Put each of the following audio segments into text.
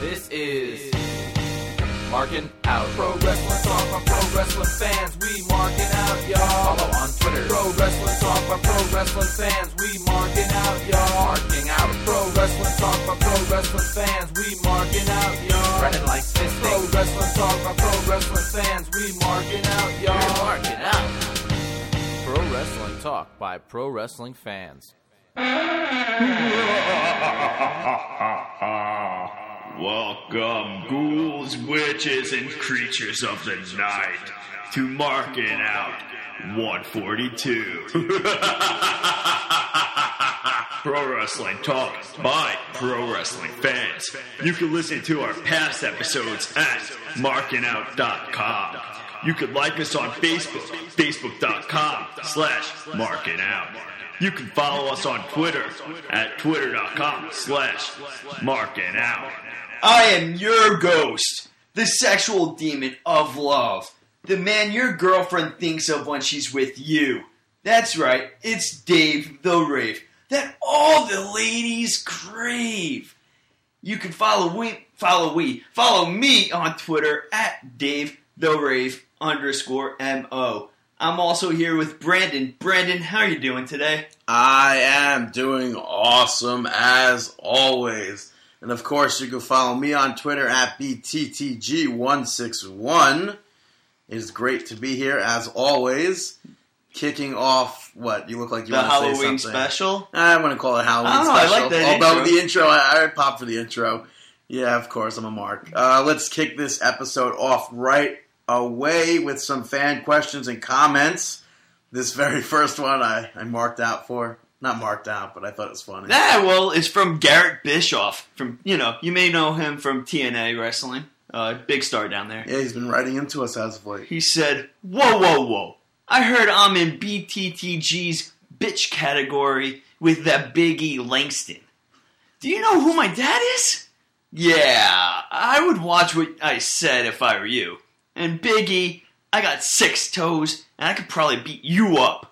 This is Marking Out. Pro Wrestling Talk by Pro Wrestling fans. We marking out, y'all. Follow on Twitter. Pro Wrestling Talk by Pro Wrestling fans. We marking out, y'all. Marking out. Pro Wrestling Talk by Pro Wrestling fans. We marking out, y'all. Running like fisting. Pro Wrestling Talk by Pro Wrestling fans. We marking out, y'all. We're marking out. Pro Wrestling Talk by Pro Wrestling fans. Welcome, ghouls, witches, and creatures of the night, to Marking Out 142. Pro Wrestling Talk by Pro Wrestling fans. You can listen to our past episodes at markingout.com. You can like us on Facebook, facebook.com slash markingout. You can follow us on Twitter at twitter.com slash markingout. I am your ghost, the sexual demon of love, the man your girlfriend thinks of when she's with you. That's right, it's Dave the Rave, that all the ladies crave. You can follow we, follow we, follow me on Twitter at Dave the Rave underscore mo. I'm also here with Brandon. Brandon, how are you doing today? I am doing awesome as always. And of course, you can follow me on Twitter at BTTG161. It is great to be here as always. Kicking off what you look like you the want to say Halloween something. special. I want to call it Halloween I don't I special. like that Although intro. the intro, I, I pop for the intro. Yeah, of course, I'm a mark. Uh, let's kick this episode off right away with some fan questions and comments. This very first one I, I marked out for. Not marked out, but I thought it was funny. Yeah, well, it's from Garrett Bischoff. From you know, you may know him from TNA wrestling. Uh, big star down there. Yeah, he's been writing into us as of late. He said, "Whoa, whoa, whoa! I heard I'm in BTTG's bitch category with that Biggie Langston. Do you know who my dad is? Yeah, I would watch what I said if I were you. And Biggie, I got six toes, and I could probably beat you up.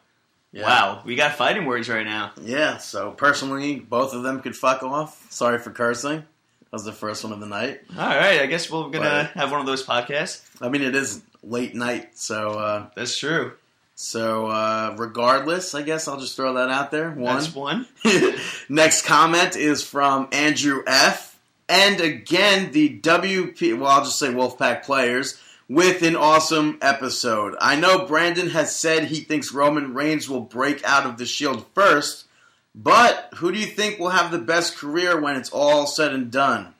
Yeah. Wow, we got fighting words right now. Yeah, so personally, both of them could fuck off. Sorry for cursing. That was the first one of the night. All right, I guess we're gonna have one of those podcasts. I mean, it is late night, so uh, That's true. so uh, regardless, I guess I'll just throw that out there. One. That's one. Next comment is from Andrew F. And again, the WP, well, I'll just say Wolfpack players, with an awesome episode. I know Brandon has said he thinks Roman Reigns will break out of the Shield first, but who do you think will have the best career when it's all said and done?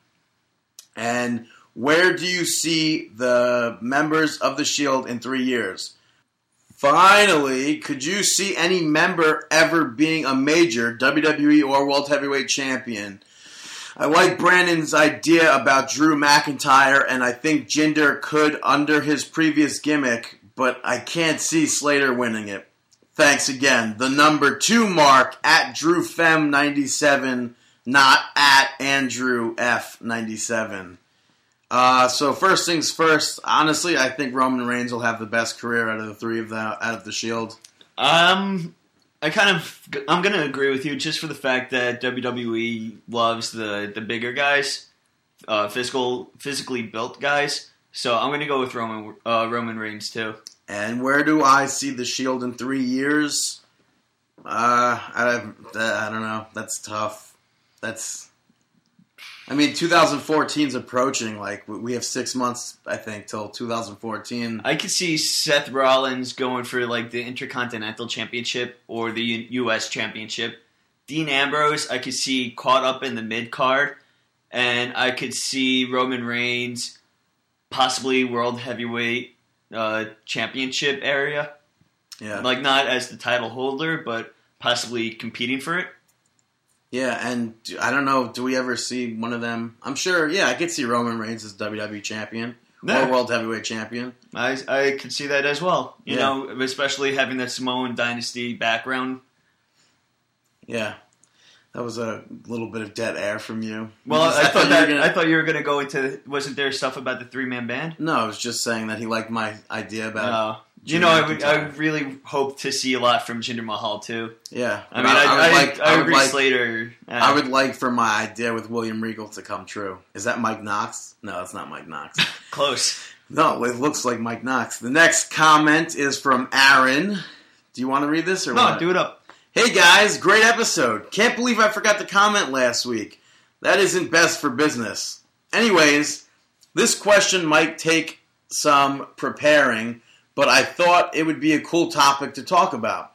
And where do you see the members of the Shield in three years? Finally, could you see any member ever being a major WWE or World Heavyweight Champion? I like Brandon's idea about Drew McIntyre, and I think Jinder could under his previous gimmick, but I can't see Slater winning it. Thanks again. The number two mark at Drew Fem 97, not at Andrew F97. Uh, so first things first. Honestly, I think Roman Reigns will have the best career out of the three of the out of the Shield. Um, I kind of I'm gonna agree with you just for the fact that WWE loves the the bigger guys, uh, physical physically built guys. So I'm gonna go with Roman uh, Roman Reigns too. And where do I see the Shield in three years? Uh, I, I don't know. That's tough. That's. I mean, 2014 is approaching. Like we- we have six months, I think, till 2014. I could see Seth Rollins going for like the Intercontinental Championship or the U- U.S. Championship. Dean Ambrose, I could see caught up in the mid card, and I could see Roman Reigns possibly World Heavyweight uh, Championship area. Yeah, like not as the title holder, but possibly competing for it. Yeah. And I don't know. Do we ever see one of them? I'm sure. Yeah, I could see Roman Reigns as WWE champion or World Heavyweight champion. I I could see that as well. You Yeah. know, especially having that Samoan dynasty background. Yeah, that was a little bit of dead air from you. Well, Because I, thought you that were gonna- I thought you were going to go into wasn't there stuff about the three man band? No, I was just saying that he liked my idea about Uh, You know, I would, I would really hope to see a lot from Jinder Mahal too. yeah. I mean, I, I, would like. I, I would agree. like. Slater. uh, I would like for my idea with William Regal to come true. Is that Mike Knox? No, it's not Mike Knox. close. no, it looks like Mike Knox. The next comment is from Aaron. Do you want to read this or No, what? do it up. Hey guys, great episode. Can't believe I forgot to comment last week. That isn't best for business. Anyways, this question might take some preparing, but I thought it would be a cool topic to talk about.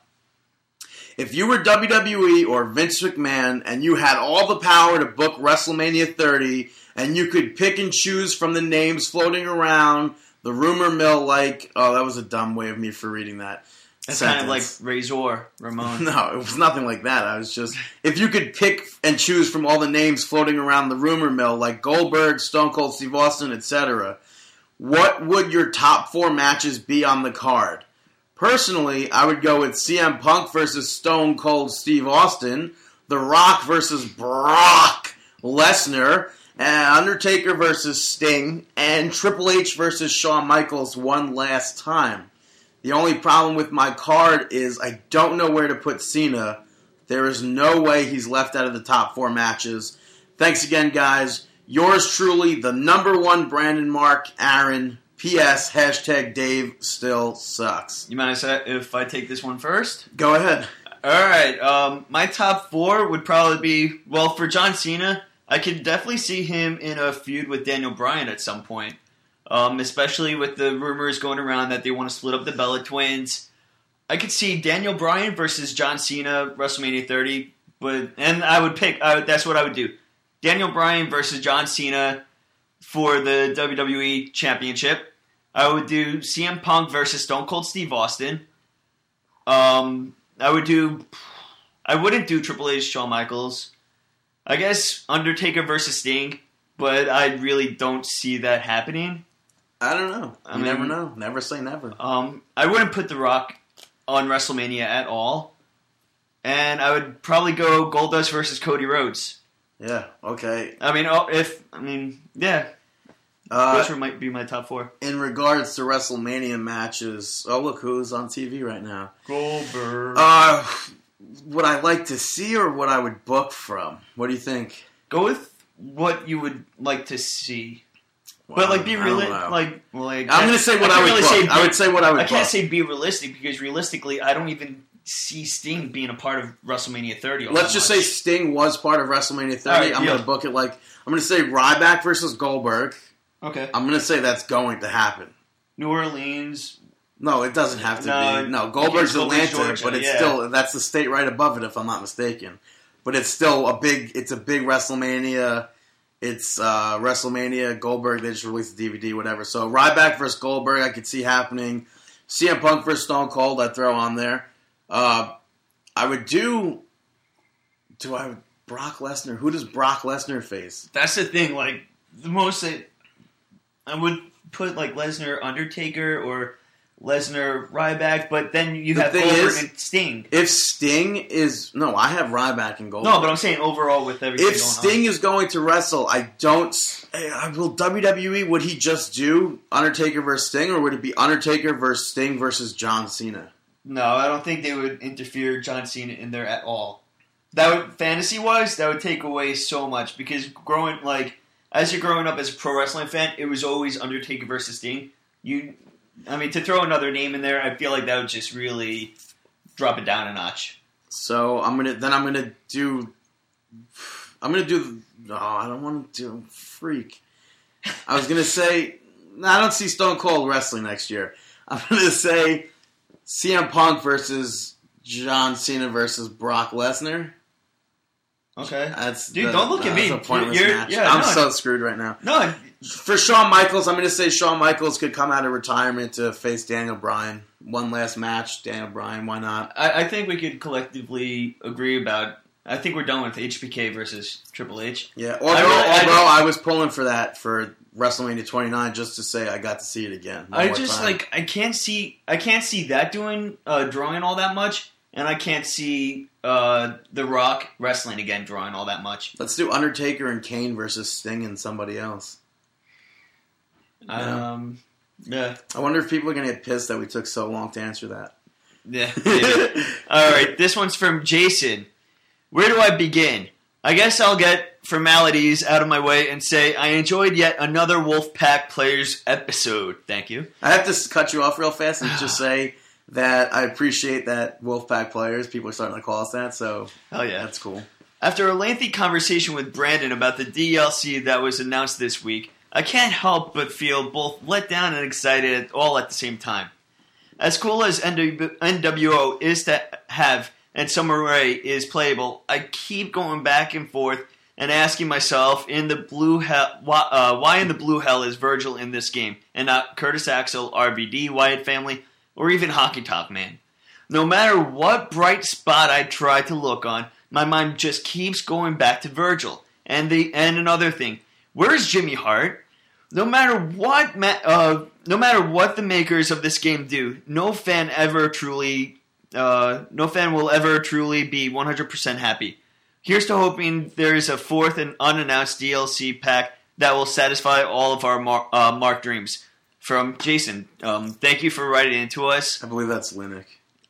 If you were WWE or Vince McMahon and you had all the power to book WrestleMania 30 and you could pick and choose from the names floating around the rumor mill like oh that was a dumb way of me for reading that. It's kind of like sentence. Razor Ramon. No, it was nothing like that. I was just if you could pick and choose from all the names floating around the rumor mill, like Goldberg, Stone Cold Steve Austin, etc. What would your top four matches be on the card? Personally, I would go with CM Punk versus Stone Cold Steve Austin, The Rock versus Brock Lesnar, Undertaker versus Sting, and Triple H versus Shawn Michaels one last time. The only problem with my card is I don't know where to put Cena. There is no way he's left out of the top four matches. Thanks again, guys. Yours truly, the number one Brandon Mark Aaron. P.S. Hashtag Dave still sucks. You mind if I- if I take this one first? Go ahead. All right. Um, my top four would probably be well for John Cena. I could definitely see him in a feud with Daniel Bryan at some point, um, especially with the rumors going around that they want to split up the Bella Twins. I could see Daniel Bryan versus John Cena WrestleMania 30, but and I would pick. I that's what I would do. Daniel Bryan versus John Cena for the WWE Championship. I would do CM Punk versus Stone Cold Steve Austin. Um, I would do. I wouldn't do Triple H, Shawn Michaels. I guess Undertaker versus Sting, but I really don't see that happening. I don't know. I You mean- never know. Never say never. Um, I wouldn't put The Rock on WrestleMania at all, and I would probably go Goldust versus Cody Rhodes. Yeah. Okay. I mean, oh, if I mean, yeah, Uh, those might be my top four. in regards to WrestleMania matches, oh look who's on TV right now. Goldberg. Uh, would I like to see or what I would book from? What do you think? go with what you would like to see, but like be I don't real, like like I'm going to say what I, can't would really book. say I would say what I would I can't book. say be realistic because realistically, I don't even see Sting being a part of WrestleMania 30. all Let's just much. say Sting was part of WrestleMania 30. All right, I'm going to book it like I'm going to say Ryback versus Goldberg. okay, I'm going to say that's going to happen. New Orleans. No, it doesn't have to No, be. No, Goldberg's Atlanta, Georgia, but it's yeah. still that's the state right above it if I'm not mistaken. But it's still a big. It's a big WrestleMania. It's uh, WrestleMania. Goldberg. They just released the DVD, whatever. So Ryback versus Goldberg, I could see happening. CM Punk versus Stone Cold, I'd throw on there. Uh, I would do. Do I Brock Lesnar? Who does Brock Lesnar face? That's the thing. Like the most that I would put like Lesnar, Undertaker, or Lesnar, Ryback. But then you The have Goldberg is- and Sting. If Sting is no, I have Ryback and Goldberg. No, but I'm saying overall with everything if Sting is going to wrestle, I don't. eh, I will WWE. Would he just do Undertaker versus Sting, or would it be Undertaker versus Sting versus John Cena? No, I don't think they would interfere John Cena in there at all. That would fantasy wise, that would take away so much because growing like as you're growing up as a pro wrestling fan, it was always Undertaker versus Sting. You, I mean, to throw another name in there, I feel like that would just really drop it down a notch. So I'm gonna then I'm gonna do. I'm gonna do. No, I don't want to do freak. I was gonna say. I don't see Stone Cold wrestling next year. I'm gonna say CM Punk versus John Cena versus Brock Lesnar. Okay. That's Dude, that- don't look at me. Pointless You're- yeah, I'm no. so screwed right now. No, For Shawn Michaels, I'm going to say Shawn Michaels could come out of retirement to face Daniel Bryan. One last match, Daniel Bryan. Why not? I, I think we could collectively agree about. I think we're done with HBK versus Triple H. Yeah. Although, I really- although just- I, was pulling for that for WrestleMania 29 just to say I got to see it again. I just time. like I can't see I can't see that doing uh, drawing all that much, and I can't see uh, The Rock wrestling again drawing all that much. Let's do Undertaker and Kane versus Sting and somebody else. Yeah. Um, Yeah. I wonder if people are gonna get pissed that we took so long to answer that. Yeah. maybe. All right. This one's from Jason. Where do I begin? I guess I'll get formalities out of my way and say I enjoyed yet another Wolfpack Players episode. Thank you. I have to cut you off real fast and just say that I appreciate that Wolfpack players. People are starting to call us that, so Oh yeah. that's cool. After a lengthy conversation with Brandon about the DLC that was announced this week, I can't help but feel both let down and excited all at the same time. As cool as NWO is to have and Summer Rae is playable, I keep going back and forth and asking myself in the blue hell, why, uh, why in the blue hell is Virgil in this game and not Curtis Axel, RVD, Wyatt family, or even Honky Tonk Man? No matter what bright spot I try to look on, my mind just keeps going back to Virgil. And the and another thing, where's Jimmy Hart? No matter what, ma- uh, no matter what the makers of this game do, no fan ever truly, uh, no fan will ever truly be 100% happy. Here's to hoping there is a fourth and unannounced DLC pack that will satisfy all of our mar- uh, Mark dreams. From Jason, um, thank you for writing it to us. I believe that's Linux.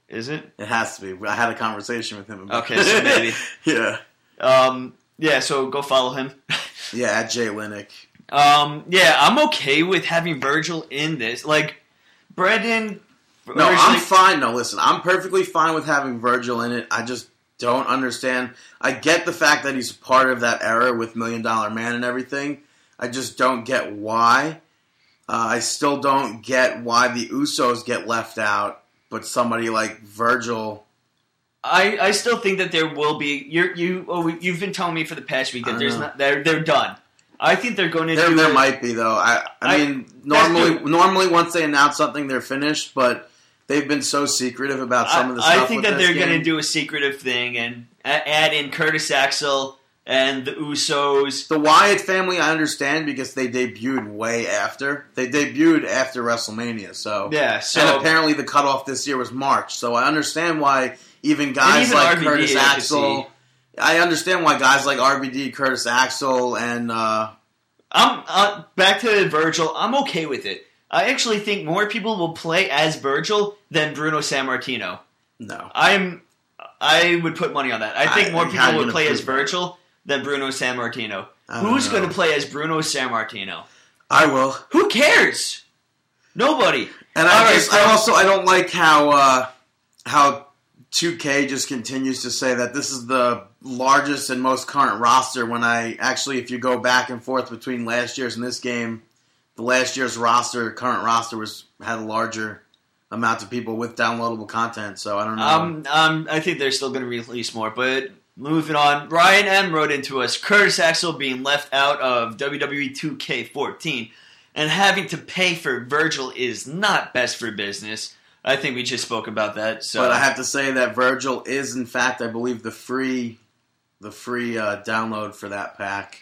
Is it? It has to be. I had a conversation with him. About Okay, so maybe. yeah, Um, yeah, so go follow him. yeah, at Jay Linux. um, yeah, I'm okay with having Virgil in this. Like, Brendan. No, I'm fine. No, listen, I'm perfectly fine with having Virgil in it. I just don't understand. I get the fact that he's part of that era with Million Dollar Man and everything. I just don't get why. Uh, I still don't get why the Usos get left out, but somebody like Virgil. I, I still think that there will be. You're, you oh, you've been telling me for the past week that there's know. not. They're they're done. I think they're going to There, there might be though. I, I, I- mean, normally, normally once they announce something, they're finished. But they've been so secretive about some of the I, stuff. I think that they're going to do a secretive thing and add in Curtis Axel and the Usos. The Wyatt family, I understand because they debuted way after. They debuted after WrestleMania, so Yeah, so and apparently the cutoff this year was March. So I understand why even guys even like RVD Curtis Axel. I understand why guys like RVD, Curtis Axel, and uh, I'm uh, back to Virgil. I'm okay with it. I actually think more people will play as Virgil than Bruno Sammartino. no, I'm. I would put money on that. I think I- more people would play as prove that? Virgil than Bruno Sammartino. I don't Who's going to play as Bruno Sammartino? I will. Who cares? Nobody. And I, right, just, I also I don't like how uh, how 2K just continues to say that this is the largest and most current roster. When I actually, if you go back and forth between last year's and this game, the last year's roster, current roster, was had a larger amount of people with downloadable content. So I don't know. Um, um, I think they're still going to release more, but moving on. Ryan M wrote into us Curtis Axel being left out of WWE 2K14 and having to pay for Virgil is not best for business. I think we just spoke about that. So but I have to say that Virgil is, in fact, I believe the free the free uh, download for that pack.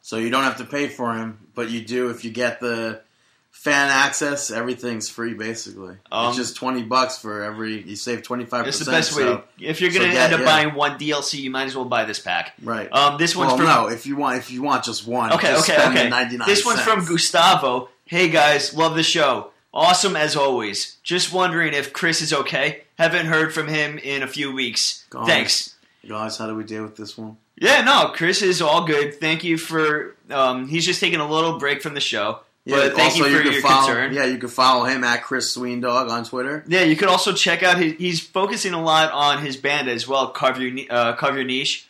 So you don't have to pay for him, but you do if you get the fan access. Everything's free basically. Um, it's just twenty bucks for every. You save twenty five it's the best way. to, if you're going to so end up yeah. buying one DLC, you might as well buy this pack. right. Um, this one's well, from no. If you want, if you want just one, Okay, just okay, okay. 99 This one's from. Gustavo. Hey guys, love the show. Awesome as always. Just wondering if Chris is okay. Haven't heard from him in a few weeks. Thanks. Guys, how do we deal with this one? Yeah, no, Chris is all good. Thank you for. Um, he's just taking a little break from the show. but thank also you for can your follow, concern. Yeah, you can follow him at Chris Sweendog on Twitter. Yeah, you could also check out his. He's focusing a lot on his band as well. Carve your uh, carve your niche.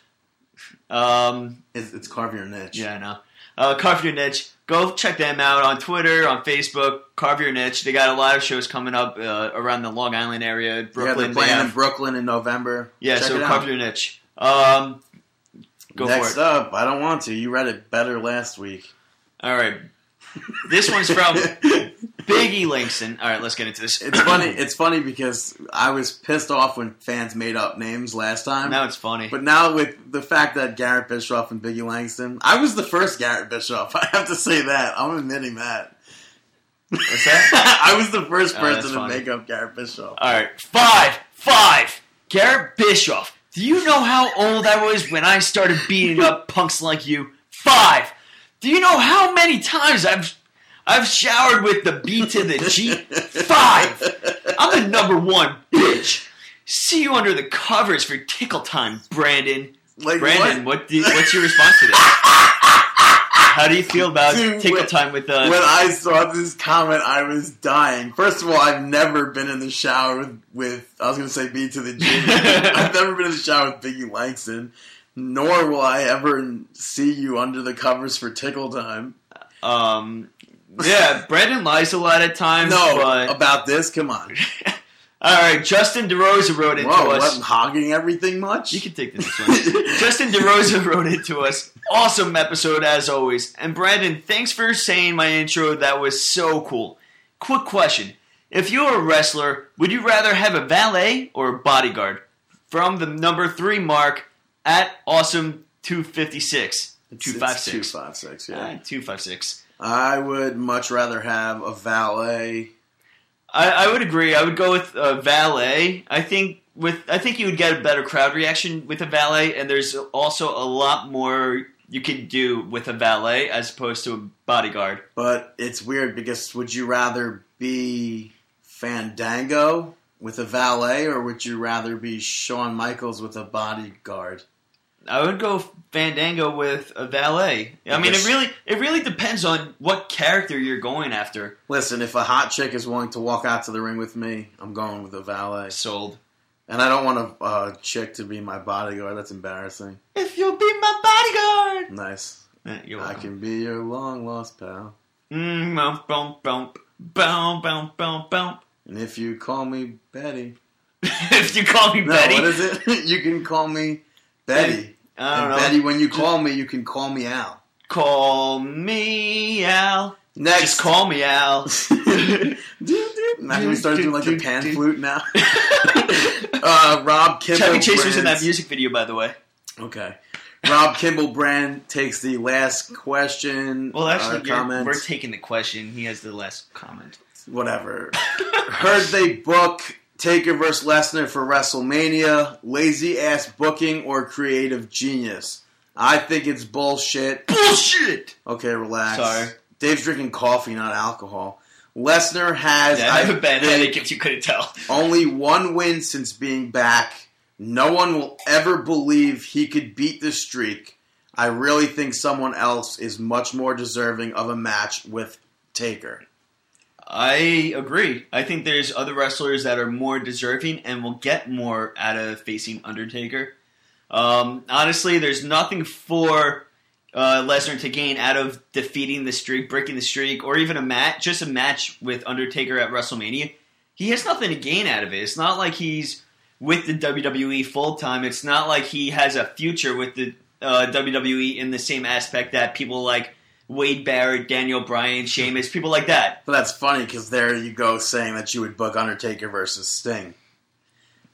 Um, It's, it's carve your niche. yeah, I know. Uh, carve your niche. Go check them out on Twitter, on Facebook. Carve your niche. They got a lot of shows coming up uh, around the Long Island area, Brooklyn. yeah, they're they playing have- in Brooklyn in November. yeah, Check so carve out. your niche. Um, go Next for it. up, I don't want to. You read it better last week. All right. This one's from Biggie Langston. All right, let's get into this. It's funny. It's funny because I was pissed off when fans made up names last time. now it's funny. But now with the fact that Garrett Bischoff and Biggie Langston, I was the first Garrett Bischoff. I have to say that. I'm admitting that. What's that? I was the first Oh, that's person to funny. make up Garrett Bischoff. All right, five, five. Garrett Bischoff. Do you know how old I was when I started beating up punks like you? Five. Do you know how many times I've I've showered with the B to the G five. I'm the number one bitch. See you under the covers for tickle time, Brandon. Like Brandon, what? what? do, what's your response to this? How do you feel about Dude, tickle when- time with uh, when I saw this comment, I was dying. First of all, I've never been in the shower with, with I was going to say B to the G. I've never been in the shower with Biggie Langston, nor will I ever see you under the covers for tickle time. um yeah, Brandon lies a lot at times. No, but about this, come on. all right, Justin DeRosa wrote into Whoa, us. what, hogging everything much? You can take the next one. Justin DeRosa wrote it to us. Awesome episode as always. And Brandon, thanks for saying my intro. That was so cool. Quick question. If you were a wrestler, would you rather have a valet or a bodyguard? From the number three mark at awesome 256. 256. 256, yeah. Uh, 256. I would much rather have a valet. I, I would agree. I would go with uh, valet. I think with I think you would get a better crowd reaction with a valet, and there's also a lot more you can do with a valet as opposed to a bodyguard. But it's weird because would you rather be Fandango with a valet or would you rather be Shawn Michaels with a bodyguard? I would go Fandango with a valet. I mean, it really it really depends on what character you're going after. Listen, if a hot chick is willing to walk out to the ring with me, I'm going with a valet. Sold. And I don't want a uh, chick to be my bodyguard. That's embarrassing. If you'll be my bodyguard, Nice. Eh, I can be your long lost pal. Mm, bump, bump, bump, bump, bump, bump, bump. And if you call me Betty, if you call me no, Betty, what is it? you can call me Betty. I don't And know. Betty, when you call me, you can call me Al. Call me Al. Next, Just call me Al. Imagine we started doing like the pan flute now. uh, Rob Kimball. Chevy Chase was in that music video, by the way. Okay. Rob Kimball Brand takes the last question. Well, actually, uh, comment. we're taking the question. He has the last comment. Whatever. Heard they book Taker versus Lesnar for WrestleMania. Lazy ass booking or creative genius? I think it's bullshit. Bullshit. Okay, relax. Sorry. Dave's drinking coffee, not alcohol. Lesnar has Yeah, I have a bad headache if you couldn't tell. only one win since being back. No one will ever believe he could beat the streak. I really think someone else is much more deserving of a match with Taker. I agree. I think there's other wrestlers that are more deserving and will get more out of facing Undertaker. Um, honestly, there's nothing for uh, Lesnar to gain out of defeating the streak, breaking the streak, or even a match, just a match with Undertaker at WrestleMania. He has nothing to gain out of it. It's not like he's with the WWE full time. It's not like he has a future with the uh, WWE in the same aspect that people like Wade Barrett, Daniel Bryan, Sheamus, people like that. But that's funny because there you go saying that you would book Undertaker versus Sting.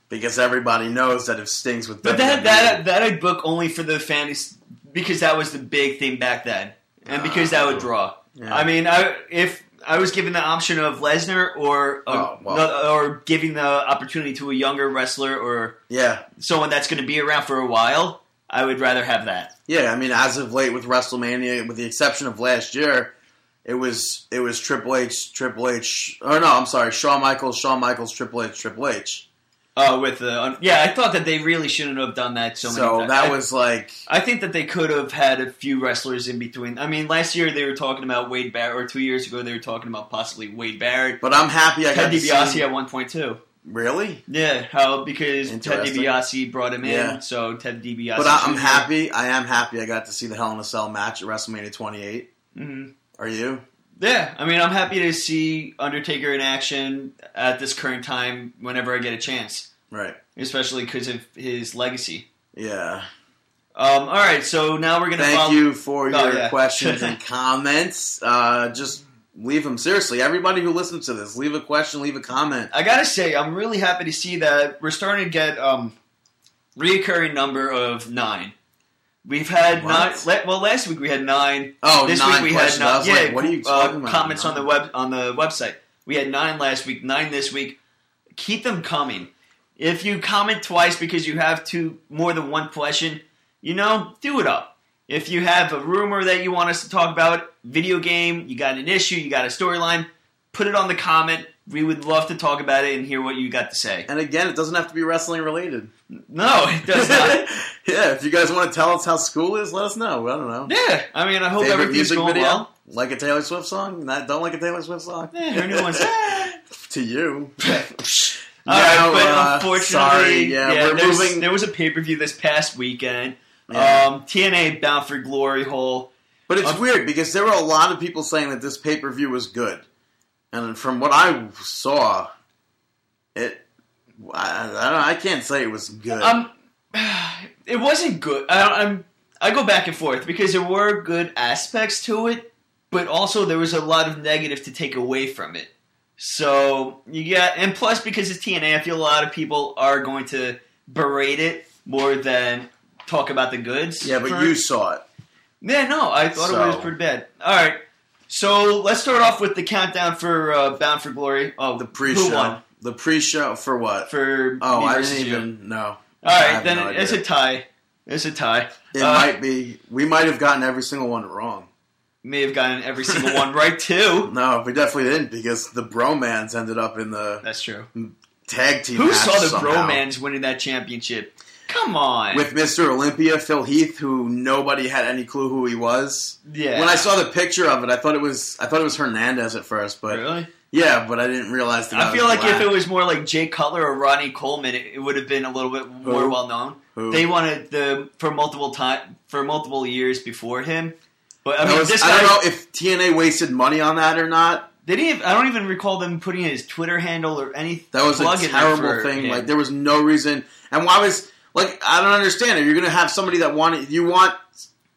Because everybody knows that if Sting's with But WWE, that that that I'd book only for the fans because that was the big thing back then, and because that would oh. draw. Yeah. I mean, I, if I was given the option of Lesnar or a- Oh, well. or giving the opportunity to a younger wrestler or yeah, someone that's going to be around for a while, I would rather have that. yeah. I mean, as of late with WrestleMania, with the exception of last year, it was it was Triple H, Triple H, or no, I'm sorry, Shawn Michaels, Shawn Michaels, Triple H, Triple H. Uh, with the yeah, I thought that they really shouldn't have done that so, So, many times. that I- was like, I think that they could have had a few wrestlers in between. I mean, last year they were talking about Wade Barrett, or two years ago they were talking about possibly Wade Barrett. but I'm happy I got Ted to DiBiase see. at one point too. Really? Yeah, how because Ted. DiBiase brought him in, Yeah. so Ted DiBiase. But I, I'm Jr. happy. I am happy. I got to see the Hell in a Cell match at WrestleMania 28. Mhm. Are you? Yeah, I mean, I'm happy to see Undertaker in action at this current time whenever I get a chance, Right. especially because of his legacy. Yeah. Um, all right, so now we're gonna Thank follow- you for Oh, your yeah. questions and comments. Uh, just leave them. Seriously, everybody who listens to this, leave a question, leave a comment. I gotta say, I'm really happy to see that we're starting to get um, reoccurring number of nine. We've had What? nine. Well, last week we had nine. Oh, this nine week we questions. had nine. Yeah, like, what are you uh, talking about? comments on the web on the website. We had nine last week, nine this week. Keep them coming. If you comment twice because you have two more than one question, you know, do it up. If you have a rumor that you want us to talk about, video game, you got an issue, you got a storyline, put it on the comment. We would love to talk about it and hear what you got to say. And again, it doesn't have to be wrestling related. No, it does not. yeah, if you guys want to tell us how school is, let us know. I don't know. yeah, I mean, I hope Favorite everything's music going video? well. Like a Taylor Swift song? Not, don't like a Taylor Swift song? Yeah, her new one's. To you. All right, but uh, unfortunately, sorry, yeah, we're there's- moving- there was a pay per view this past weekend. Yeah. Um, TNA Bound for Glory hole. But it's Um, weird because there were a lot of people saying that this pay per view was good, and from what I saw, it I, I don't I can't say it was good. Um, it wasn't good. I, I'm I go back and forth because there were good aspects to it, but also there was a lot of negative to take away from it. So you got, and plus because it's TNA, I feel a lot of people are going to berate it more than talk about the goods. yeah, but for you saw it. Yeah, no, I thought So- it was pretty bad. All right, so let's start off with the countdown for uh, Bound for Glory. Oh, The pre-show. The pre-show for what? for oh, I didn't even know. All right, then no it's a tie. It's a tie. It uh, might be. We might have gotten every single one wrong. May have gotten every single one right too. No, we definitely didn't because the bromans ended up in the That's true. tag team. Who saw the somehow. bromans winning that championship? Come on. with Mr. Olympia, Phil Heath, who nobody had any clue who he was. yeah. When I saw the picture of it, I thought it was I thought it was Hernandez at first, but really, yeah, but I didn't realize that. I feel like if it was more like Jay Cutler or Ronnie Coleman, it, it would have been a little bit more Who? well known. Who? They wanted the for multiple time for multiple years before him. But I mean, was- I don't know if TNA wasted money on that or not. They didn't. Even, I don't even recall them putting his Twitter handle or any. That was a terrible thing. him. Like there was no reason. And why was like I don't understand it. You're gonna have somebody that wanted you want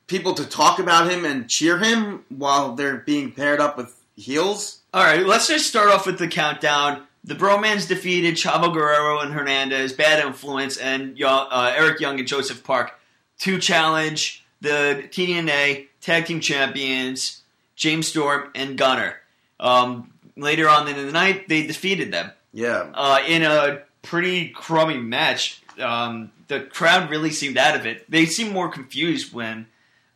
people to talk about him and cheer him while they're being paired up with heels. All right, let's just start off with the countdown. The Bromans defeated Chavo Guerrero and Hernandez, Bad Influence, and uh, Eric Young and Joseph Park to challenge the TNA Tag Team Champions, James Storm and Gunner. Um, later on in the night, they defeated them Yeah, uh, in a pretty crummy match. Um, the crowd really seemed out of it. They seemed more confused when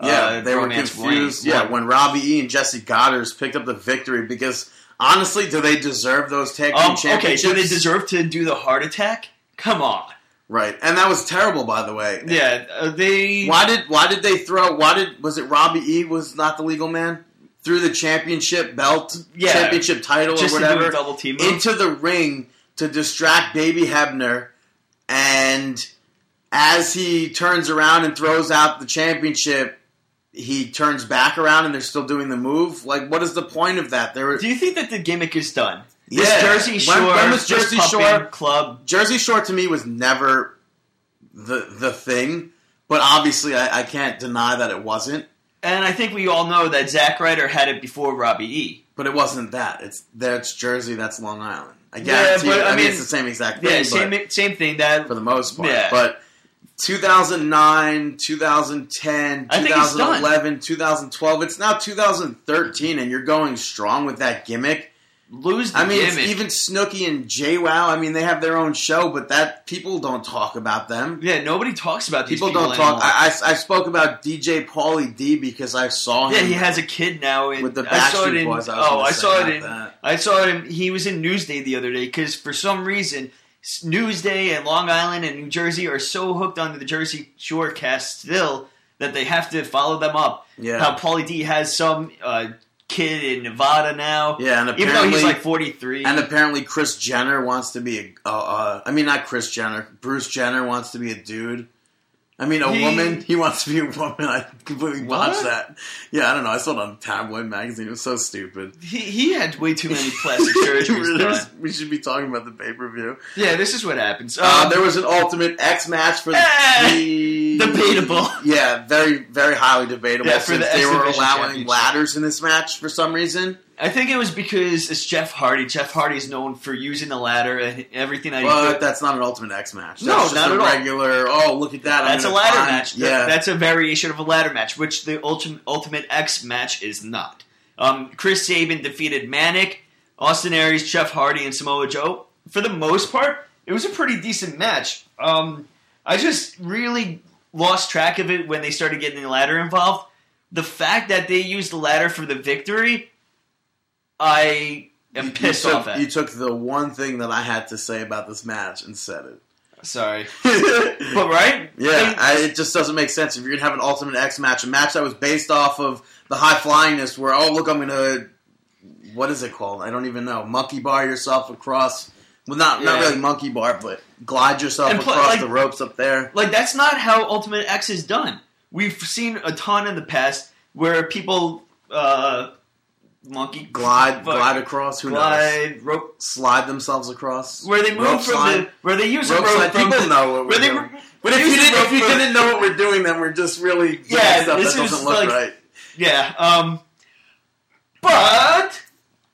uh, Yeah, they were confused. won. Yeah, when Robbie E and Jessie Godderz picked up the victory because honestly, do they deserve those tag team Um, okay, championships? do they deserve to do the heart attack? Come on. Right, and that was terrible, by the way. Yeah, uh, they. Why did why did they throw? Why did was it Robbie E was not the legal man threw the championship belt, Yeah, championship title or whatever double team into the ring to distract Baby Hebner, and as he turns around and throws out the championship, he turns back around and they're still doing the move. Like, what is the point of that? There were Do you think that the gimmick is done? This Yeah. Jersey When- Shore, when was Jersey Shore? club. Jersey Shore to me was never the the thing, but obviously I, I can't deny that it wasn't. And I think we all know that Zack Ryder had it before Robbie E. But it wasn't that. It's that's Jersey. That's Long Island. I Yeah, but, I I, mean, mean, it's the same exact thing. Yeah, same same thing. That for the most part. Yeah. But 2009, 2010, I think it's done. 2011, 2012. It's now 2013, and you're going strong with that gimmick. Lose the I mean, gimmick. even Snooki and JWoww. I mean, they have their own show, but that people don't talk about them. yeah, nobody talks about these People, people, don't talk. anymore. I, I, I spoke about DJ Paulie D because I saw him. yeah, he has a kid now. And with the I saw it Backstreet in, Boys. I oh, I saw it in. that. I saw him. He was in Newsday the other day because for some reason, Newsday and Long Island and New Jersey are so hooked onto the Jersey Shore cast still that they have to follow them up. Yeah. How Paulie D has some uh, kid in Nevada now. Yeah, and Even though he's apparently- like 43. And apparently, Kris Jenner wants to be a. Uh, uh, I mean, not Kris Jenner. Bruce Jenner wants to be a dude. I mean, a He- woman. He wants to be a woman. I completely botched What? that. Yeah, I don't know. I saw it on tabloid magazine. It was so stupid. he, he had way too many plastic surgeries we should be talking about the pay per view. Yeah, this is what happens. Uh, Um, there was an Ultimate X match for the debatable. Yeah, very very highly debatable. Yeah, for the since they were allowing ladders in this match for some reason. I think it was because it's Jeff Hardy. Jeff Hardy is known for using the ladder and everything he But put. that's not an Ultimate X match. That's No, just not a at all. regular. Oh, look at that! That's a ladder climb." match. Yeah, that's a variation of a ladder match, which the Ultimate, Ultimate X match is not. Um, Chris Sabin defeated Manik, Austin Aries, Jeff Hardy, and Samoa Joe. For the most part, it was a pretty decent match. Um, I just really lost track of it when they started getting the ladder involved. The fact that they used the ladder for the victory, I am You- pissed you took, off at. You took the one thing that I had to say about this match and said it. Sorry, but right? Yeah, I, it just doesn't make sense if you're gonna have an Ultimate X match, a match that was based off of the high flyingness, where oh look, I'm gonna what is it called? I don't even know. Monkey bar yourself across. Well, not not really monkey bar, but glide yourself pl- across like- the ropes up there. Like that's not how Ultimate X is done. We've seen a ton in the past where people uh, monkey Glide, glide across. Who knows? glide rope Slide themselves across. where they move Rope from slide. the where they use a rope rope slide. People the, know what we're doing. But if you didn't, rope if you didn't know what we're doing, then we're just really Yeah, stuff this that doesn't look like- right. yeah. Um, but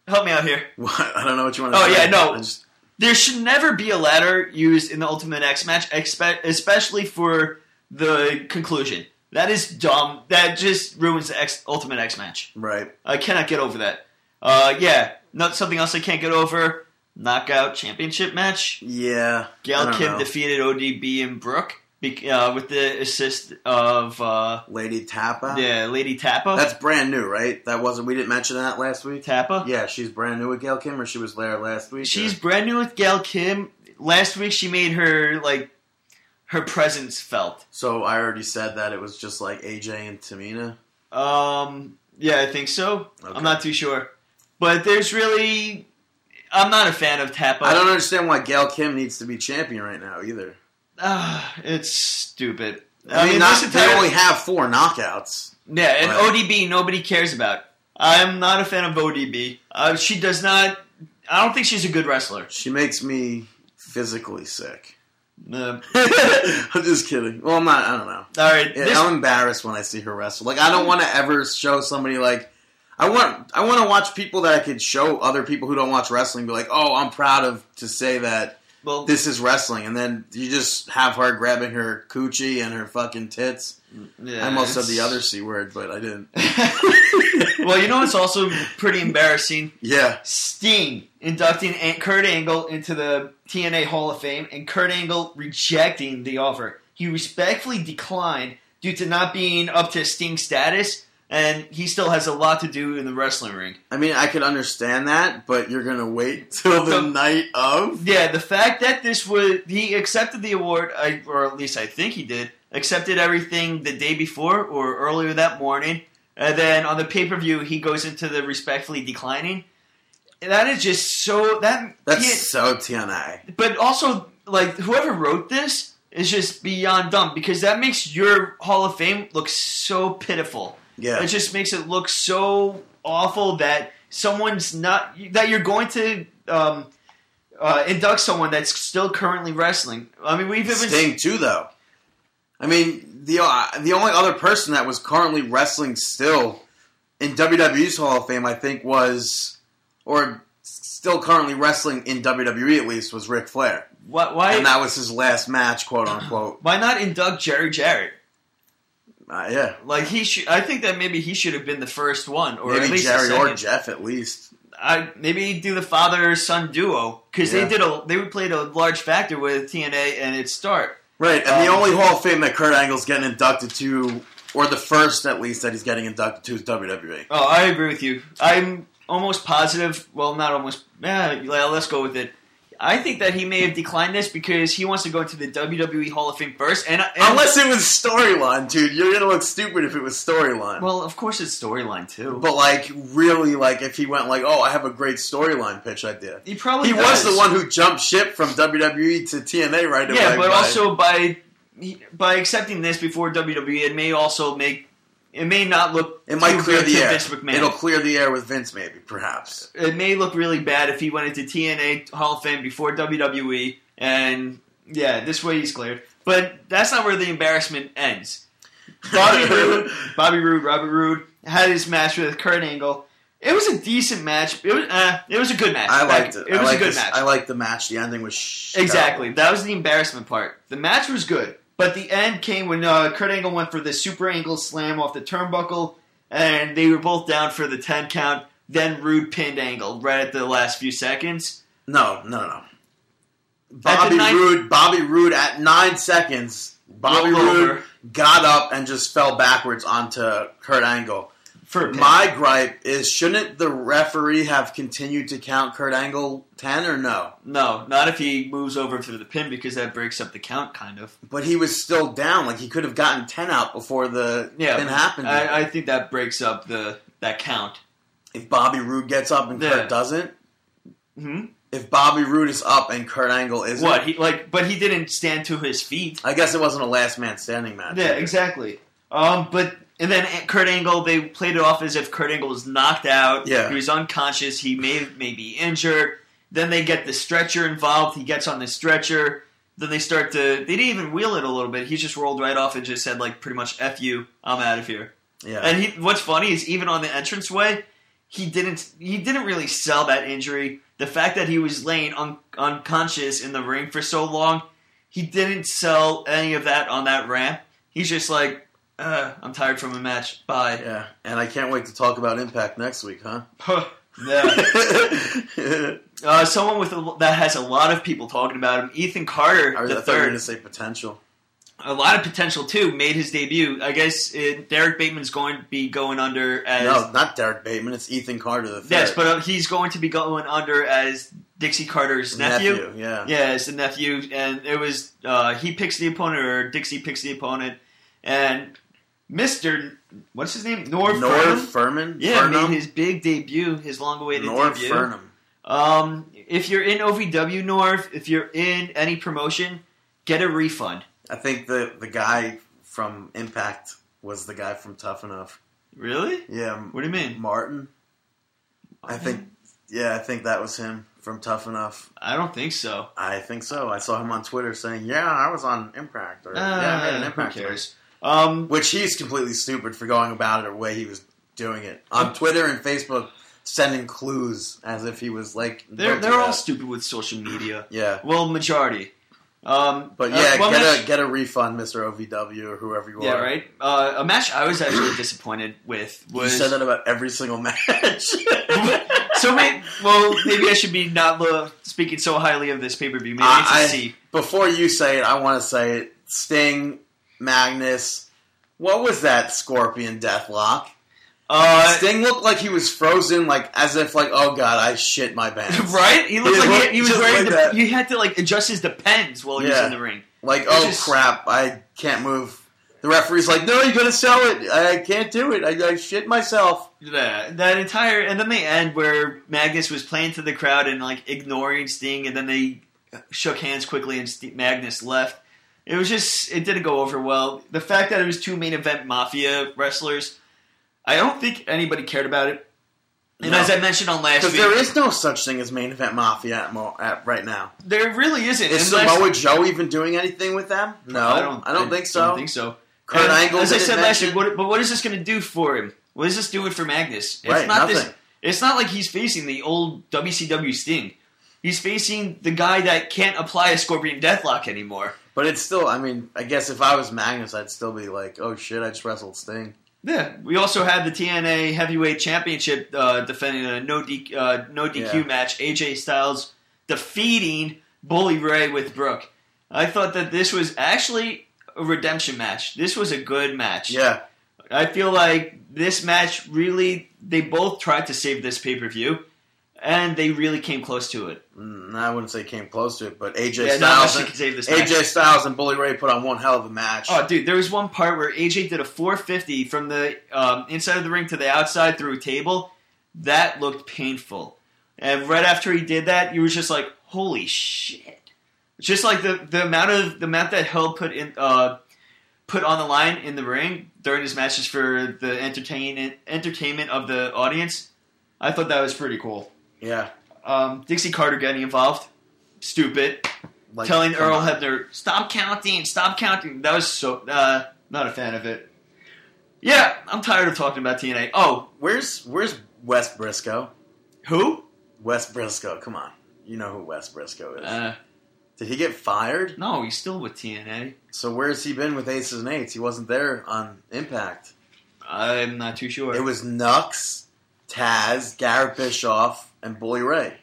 help me out here. What? I don't know what you want to Oh, say. yeah, no. Just- There should never be a ladder used in the Ultimate X match, expe- especially for the conclusion. That is dumb. That just ruins the X- Ultimate X match. right. I cannot get over that. Uh, yeah, not something else I can't get over. Knockout championship match. Yeah. Gail Kim know. defeated ODB and Brooke bec- uh, with the assist of uh, Lei'D Tapa. yeah, Lei'D Tapa. That's brand new, right? That wasn't. We didn't mention that last week. Tapa. Yeah, she's brand new with Gail Kim, or she was there last week. She's or- brand new with Gail Kim. Last week she made her like her presence felt. so I already said that it was just like AJ and Tamina. Um, yeah, I think so. Okay. I'm not too sure, but there's really, I'm not a fan of Tapa. I don't understand why Gail Kim needs to be champion right now either. Ah, it's stupid. I, mean, not, this they only have four knockouts. Yeah, and Right. ODB nobody cares about. I'm not a fan of ODB. Uh, she does not. I don't think she's a good wrestler. She makes me physically sick. I'm just kidding. Well, I'm not. I don't know. all right, Yeah, this- I'm embarrassed when I see her wrestle. Like I don't want to ever show somebody like I want. I want to watch people that I could show other people who don't watch wrestling. Be like, oh, I'm proud of to say that well, this is wrestling, and then you just have her grabbing her coochie and her fucking tits. yeah, I almost said the other c word, but I didn't. well, you know what's also pretty embarrassing? Yeah, Sting inducting Kurt Angle into the TNA Hall of Fame, and Kurt Angle rejecting the offer. He respectfully declined due to not being up to Sting's status, and he still has a lot to do in the wrestling ring. I mean, I could understand that, but you're gonna wait till the So- night of. Yeah, the fact that this was he accepted the award, I, or at least I think he did, accepted everything the day before or earlier that morning, and then on the pay per view he goes into the respectfully declining. That is just so that That's so TNA. but also like whoever wrote this is just beyond dumb because that makes your Hall of Fame look so pitiful. Yeah, It just makes it look so awful that someone's not that you're going to um, uh, induct someone that's still currently wrestling. I mean, we've even Sting too, though. I mean, the uh, the only other person that was currently wrestling still in WWE's Hall of Fame, I think, was or still currently wrestling in WWE at least was Ric Flair, why why, and that was his last match, quote unquote. why not induct Jerry Jarrett? Uh, yeah, Like he should. I think that maybe he should have been the first one, or at maybe least Jerry or. Jeff at least. I maybe do the father son duo because Yeah. they did a they played a large factor with TNA and its start. Right, and the Um, only Hall of Fame that Kurt Angle's getting inducted to, or the first at least that he's getting inducted to, is WWE. Oh, I agree with you. I'm almost positive. Well, not almost. Yeah, let's go with it. I think that he may have declined this because he wants to go into the WWE Hall of Fame first, and, and Unless it was storyline, dude, you're gonna look stupid if it was storyline. well, of course, it's storyline too. But like, really, like if he went like, "Oh, I have a great storyline pitch idea." he probably He was the one who jumped ship from WWE to TNA right away. Yeah, but also by by accepting this before WWE, it may also make it may not look it might clear the air. Vince McMahon. It'll clear the air with Vince, maybe, perhaps. it may look really bad if he went into TNA Hall of Fame before WWE, and yeah, this way he's cleared. But that's not where the embarrassment ends. Bobby Roode, Bobby Roode, Robert Roode had his match with Kurt Angle. It was a decent match. It was, uh, it was a good match. I liked it. It was a good this- match. I liked the match. The ending was sh- Exactly. That was the embarrassment part. The match was good, but the end came when uh, Kurt Angle went for the super angle slam off the turnbuckle, and they were both down for the 10 count. Then Roode pinned Angle right at the last few seconds. No, no, no. Bobby Roode. Bobby Roode at nine seconds Bobby rolled over got up and just fell backwards onto Kurt Angle. For. My gripe is shouldn't the referee have continued to count Kurt Angle 10 or no? No, not if he moves over to the pin because that breaks up the count, kind of. But he was still down. Like he could have gotten 10 out before the Yeah, pin happened. I, I think that breaks up the that count. if Bobby Roode gets up and Yeah. Kurt doesn't, Hmm? if Bobby Roode is up and Kurt Angle isn't, What he like? But he didn't stand to his feet. I guess it wasn't a last man standing match. Yeah, exactly. Um, but and then Kurt Angle, they played it off as if Kurt Angle was knocked out. Yeah. he was unconscious. He may may be injured. Then they get the stretcher involved. He gets on the stretcher. Then they start to. They didn't even wheel it a little bit. He just rolled right off and just said like pretty much "f you, I'm out of here." Yeah. And he, what's funny is even on the entranceway, he didn't he didn't really sell that injury. The fact that he was laying un, unconscious in the ring for so long, he didn't sell any of that on that ramp. He's just like, uh, I'm tired from a match. Bye. yeah. And I can't wait to talk about Impact next week, huh? yeah. Uh, someone with a, that has a lot of people talking about him, Ethan Carter, I, was- I the thought you were third, going to say potential. a lot of potential too. Made his debut. I guess uh, Derrick Bateman's going to be going under as No, not Derrick Bateman. It's Ethan Carter the third. Yes, but uh, he's going to be going under as Dixie Carter's nephew. yeah. Yeah, as the nephew, and it was uh, he picks the opponent or Dixie picks the opponent, and Mister what's his name Norv Norv? Fernum? Yeah, made his big debut, his long-awaited Norv debut. Fernum. Um, if you're in OVW Norv, if you're in any promotion, get a refund. I think the the guy from Impact was the guy from Tough Enough. Really? Yeah, What do you mean? Martin. I think. Yeah, I think that was him from Tough Enough. I don't think so. I think so. I saw him on Twitter saying, "Yeah, I was on Impact," or "Yeah, I made an Uh, Impact." who cares? Um, Which he's completely stupid for going about it the way he was doing it on Twitter and Facebook, sending clues as if he was like. they're they're all that. stupid with social media. Yeah, Well, majority. Um, but uh, yeah, get match- a get a refund, Mister OVW or whoever you yeah, are. right. Uh, a match I was actually disappointed with You was said that about every single match. so. Maybe, well, maybe I should be not lo- speaking so highly of this pay per view. Maybe a I- C. Before you say it, I want to say it. Sting, Magnus. What was that Scorpion Deathlock? Uh, Sting looked like he was frozen, like as if like, oh god, I shit my pants. right? He looked like looked he, he was wearing like the. You had to like adjust his depends while he was in the ring. Like, It's oh just- crap, I can't move. The referee's like, no, you gotta sell it. I can't do it. I, I shit myself. That that entire and then they end where Magnus was playing to the crowd and like ignoring Sting, and then they shook hands quickly and St- Magnus left. It was just it didn't go over well. The fact that it was two main event Mafia wrestlers, I don't think anybody cared about it. And No. as I mentioned on last Because there is no such thing as main event mafia at, mo- at right now. there really isn't. Is And last- Samoa Joe even doing anything with them? No, I don't. I don't think so. I don't think so. Kurt And Angle as I said last what, but what is this going to do for him? What is this doing for Magnus? It's Right, not this. nothing. It's not like he's facing the old WCW Sting. He's facing the guy that can't apply a Scorpion Deathlock anymore. But it's still, I mean, I guess if I was Magnus, I'd still be like, oh shit, I just wrestled Sting. Yeah, we also had the TNA Heavyweight Championship uh, defending a no D, uh, no DQ Yeah. match. AJ Styles defeating Bully Ray with Brooke. I thought that this was actually a redemption match. This was a good match. Yeah, I feel like this match really, they both tried to save this pay per view, and they really came close to it. Mm, I wouldn't say came close to it, but AJ Yeah, Styles, and, could save this match. AJ Styles and Bully Ray put on one hell of a match. Oh, dude, there was one part where AJ did a 450 from the um, inside of the ring to the outside through a table. That looked painful. And right after he did that, you were just like, "Holy shit!" Just like the, the amount of the amount that Hill put in uh, put on the line in the ring during his matches for the entertainment entertainment of the audience. I thought that was pretty cool. Yeah, Um, Dixie Carter getting involved, stupid like telling Earl. Hebner, "Stop counting, stop counting." That was so uh, not a fan of it. Yeah, I'm tired of talking about TNA. Oh, Where's Where's Wes Briscoe? who? Wes Briscoe, come on, you know who Wes Briscoe is. Uh, Did he get fired? no, he's still with TNA. So where's he been with Aces and Eights? He wasn't there on Impact. I'm not too sure. It was Knux, Taz, Garrett Bischoff, and Bully Ray.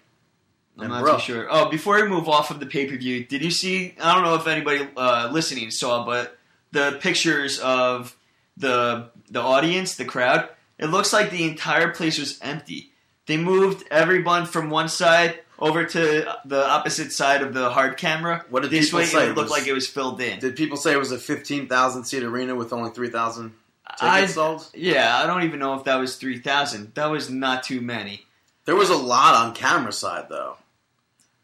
I'm And not too sure. Oh, before we move off of the pay per view, did you see? I don't know if anybody uh, listening saw, but the pictures of the the audience, the crowd. It looks like the entire place was empty. They moved everyone from one side over to the opposite side of the hard camera. What did this people way say? it looked Was- like it was filled in. Did people say it was a 15,000 seat arena with only 3,000 tickets I, sold? yeah, I don't even know if that was three thousand. That was not too many. There was a lot on camera side, though.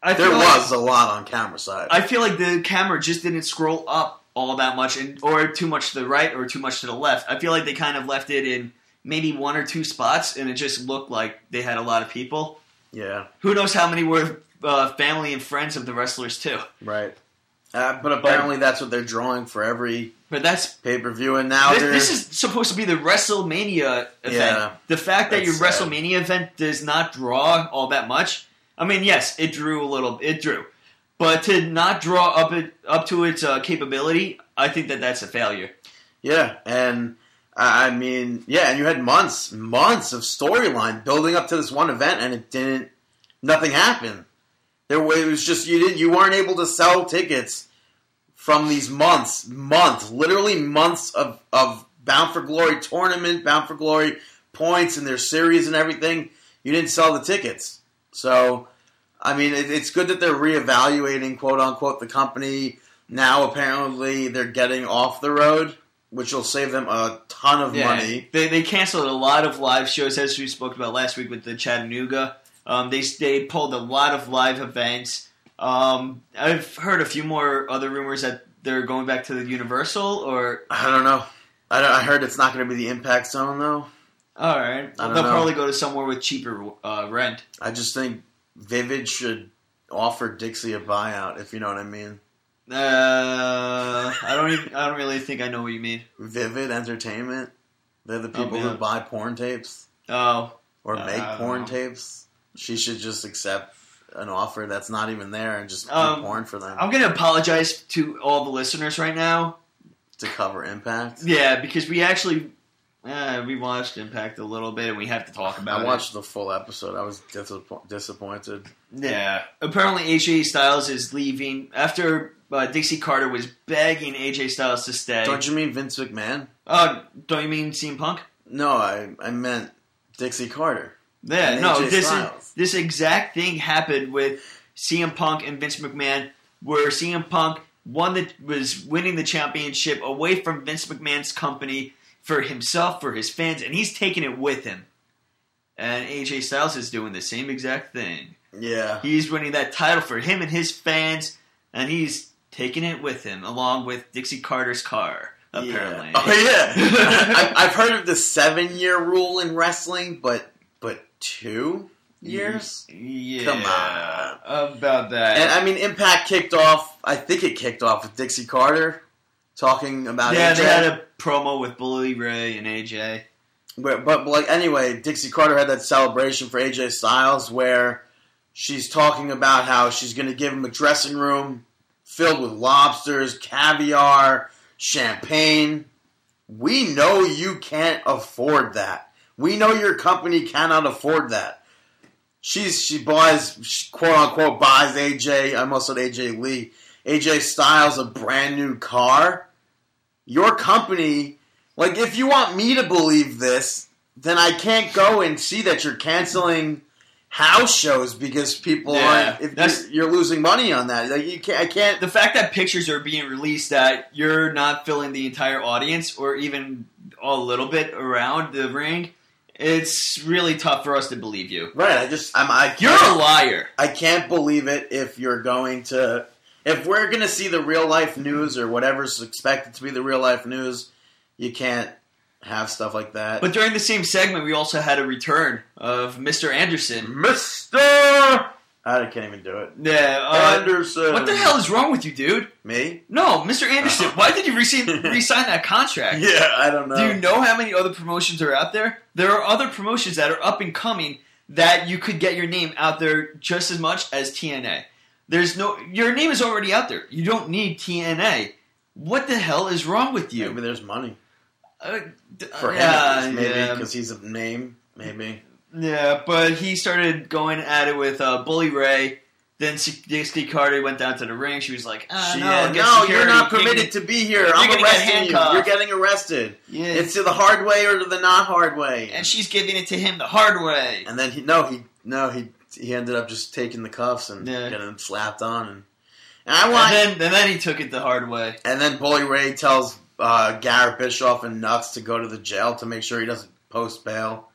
I There like- was a lot on camera side. I feel like the camera just didn't scroll up all that much, and or too much to the right or too much to the left. I feel like they kind of left it in maybe one or two spots, and it just looked like they had a lot of people. yeah, Who knows how many were uh, family and friends of the wrestlers too? right. Uh, but apparently that's what they're drawing for every But that's pay per view, and now this, this is supposed to be the WrestleMania event. Yeah, the fact that your sad. WrestleMania event does not draw all that much. I mean, yes, it drew a little. It drew, but to not draw up it up to its uh, capability, I think that that's a failure. yeah, and I I mean yeah, and you had months, months of storyline building up to this one event, and it didn't. Nothing happened. There it was just you didn't you weren't able to sell tickets from these months, months, literally months of of Bound for Glory tournament, Bound for Glory points and their series and everything. You didn't sell the tickets, so I mean it, it's good that they're reevaluating quote unquote the company. Now apparently they're getting off the road, which will save them a ton of money. They, they canceled a lot of live shows, as we spoke about last week with the Chattanooga. Um, they they pulled a lot of live events. Um, I've heard a few more other rumors that they're going back to the Universal. Or I don't know. I, don't- I heard it's not going to be the Impact Zone though. all right, they'll know. probably go to somewhere with cheaper uh, rent. I just think Vivid should offer Dixie a buyout, if you know what I mean. Uh, I don't even. I don't really think I know what you mean. Vivid Entertainment. They're the Oh, people yeah. who buy porn tapes Oh, or Uh, make don't porn tapes. She should just accept an offer that's not even there and just do Um, porn for them I'm gonna apologize to all the listeners right now. to cover Impact. Yeah, because we actually uh, we watched Impact a little bit, and we have to talk about it. I it. watched the full episode. I was disapp- disappointed. Yeah. Apparently, AJ Styles is leaving after uh, Dixie Carter was begging AJ Styles to stay. Don't you mean Vince McMahon? Uh, don't you mean CM Punk? No, I I meant Dixie Carter. Yeah, no. This is, this exact thing happened with CM Punk and Vince McMahon, where CM Punk won that was winning the championship away from Vince McMahon's company for himself, for his fans, and he's taking it with him. And AJ Styles is doing the same exact thing. Yeah. He's winning that title for him and his fans, and he's taking it with him, along with Dixie Carter's car. Apparently. Yeah. Oh yeah. I, I've heard of the seven year rule in wrestling, but two years. Yeah. Come on. About that. And I mean, Impact kicked off. I think it kicked off with Dixie Carter talking about yeah, AJ. they had a promo with Bully Ray and AJ. But, but like anyway, Dixie Carter had that celebration for AJ Styles where she's talking about how she's going to give him a dressing room filled with lobsters, caviar, champagne. We know you can't afford that. We know your company cannot afford that. She's she buys she, quote unquote buys AJ. I almost said AJ Lee. AJ Styles a brand new car. Your company like, if you want me to believe this, then I can't go and see that you're canceling house shows because people Yeah, aren't. If you're, you're losing money on that, like you can't. I can't. The fact that pictures are being released that you're not filling the entire audience or even a little bit around the ring, it's really tough for us to believe you. Right. I just. I'm. I You're a liar. I can't believe it if you're going to. If we're going to see the real life news or whatever's expected to be the real life news, you can't have stuff like that. But during the same segment, we also had a return of Mr. Anderson. Mister, I can't even do it. Yeah, uh, Anderson. what the hell is wrong with you, dude? Me? No, Mr. Anderson, why did you receive, re-sign that contract? Yeah, I don't know. Do you know how many other promotions are out there? There are other promotions that are up and coming that you could get your name out there just as much as TNA. There's no your name is already out there. You don't need TNA. What the hell is wrong with you? Maybe there's money Uh, d- for him, yeah, at least, maybe yeah. because he's a name. Maybe Yeah, but he started going at it with uh, Bully Ray Then Dixie Carter went down to the ring. She was like, ah, She- "No, no, you're not permitted to be here. I'm arresting you. You're getting arrested. Yeah. It's the hard way or the not hard way. and she's giving it to him the hard way. And then he no he no he he ended up just taking the cuffs and Yeah. getting them slapped on and and I And want then, and then he took it the hard way. and then Bully Ray tells uh, Garrett Bischoff and Knux to go to the jail to make sure he doesn't post bail.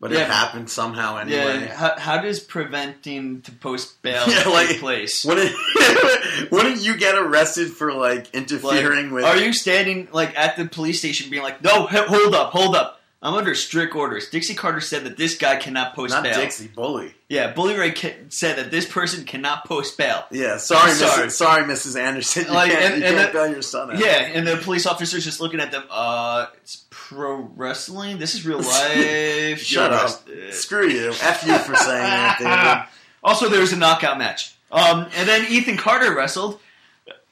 But Yeah. it happened somehow anyway. Yeah. How, how does preventing to post bail Yeah, like- take place? Wouldn't wouldn't you get arrested for like Like, interfering with? Are you standing like at the police station, being like, "No, hold up, hold up, I'm under strict orders." Dixie Carter said that this guy cannot post not bail. Dixie Bully? Yeah, Bully Ray ca- said that this person cannot post bail. Yeah, sorry, Sorry. Mrs. Sorry, Mrs. Anderson. You Like, can't, and- you and can't the- bail your son out. Yeah, and the police officer's just looking at them. Uh, it's pro wrestling. This is real life. Shut You're up. arrested." Screw you. F you for saying that. Also, there was a knockout match. Um, and then Ethan Carter wrestled.